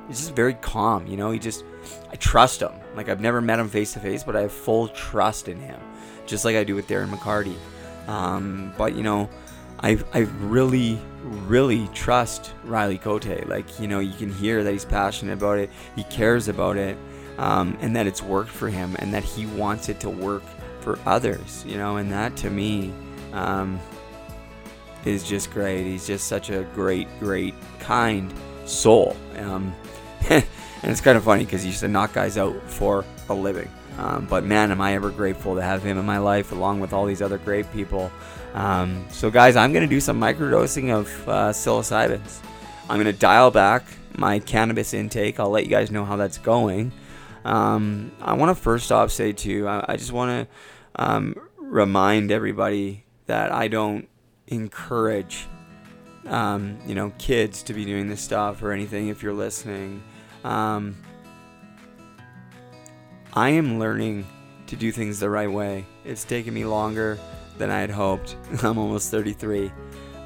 [SPEAKER 8] He's just very calm, you know. He just, I trust him. Like I've never met him face to face, but I have full trust in him, just like I do with Darren McCarty. Um, but you know, I I really really trust Riley Cote. Like you know, you can hear that he's passionate about it. He cares about it, um, and that it's worked for him, and that he wants it to work for others. You know, and that to me, um, is just great. He's just such a great, great, kind soul. Um, and it's kind of funny because he used to knock guys out for a living. Um, but man, am I ever grateful to have him in my life along with all these other great people. Um, so, guys, I'm going to do some microdosing of uh, psilocybins. I'm going to dial back my cannabis intake. I'll let you guys know how that's going. Um, I want to first off say, too, I, I just want to um, remind everybody that I don't encourage, um, you know, kids to be doing this stuff or anything if you're listening. Um, I am learning to do things the right way. It's taken me longer than I had hoped. I'm almost 33.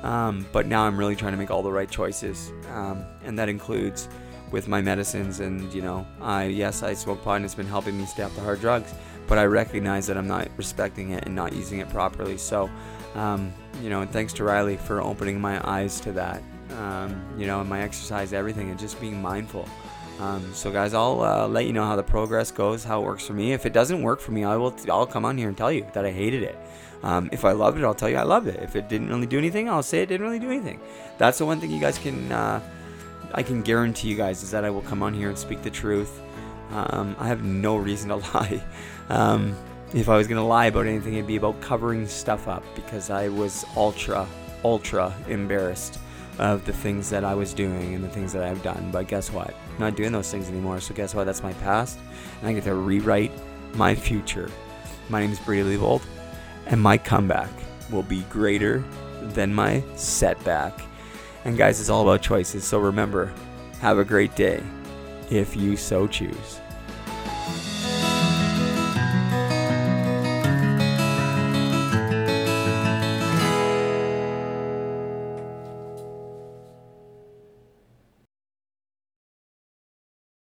[SPEAKER 8] Um, but now I'm really trying to make all the right choices. Um, and that includes with my medicines. And, you know, I, yes, I smoke pot and it's been helping me stay off the hard drugs. But I recognize that I'm not respecting it and not using it properly. So, um, you know, and thanks to Riley for opening my eyes to that. Um, you know, and my exercise, everything, and just being mindful. Um, so guys, I'll uh, let you know how the progress goes, how it works for me. If it doesn't work for me, I will. I'll come on here and tell you that I hated it. Um, if I loved it, I'll tell you I loved it. If it didn't really do anything, I'll say it didn't really do anything. That's the one thing you guys can. Uh, I can guarantee you guys is that I will come on here and speak the truth. Um, I have no reason to lie. Um, if I was gonna lie about anything, it'd be about covering stuff up because I was ultra, ultra embarrassed of the things that I was doing and the things that I've done. But guess what? I'm not doing those things anymore. So guess what? That's my past, and I get to rewrite my future. My name is Brady Leavold, and my comeback will be greater than my setback. And guys, it's all about choices. So remember, have a great day if you so choose.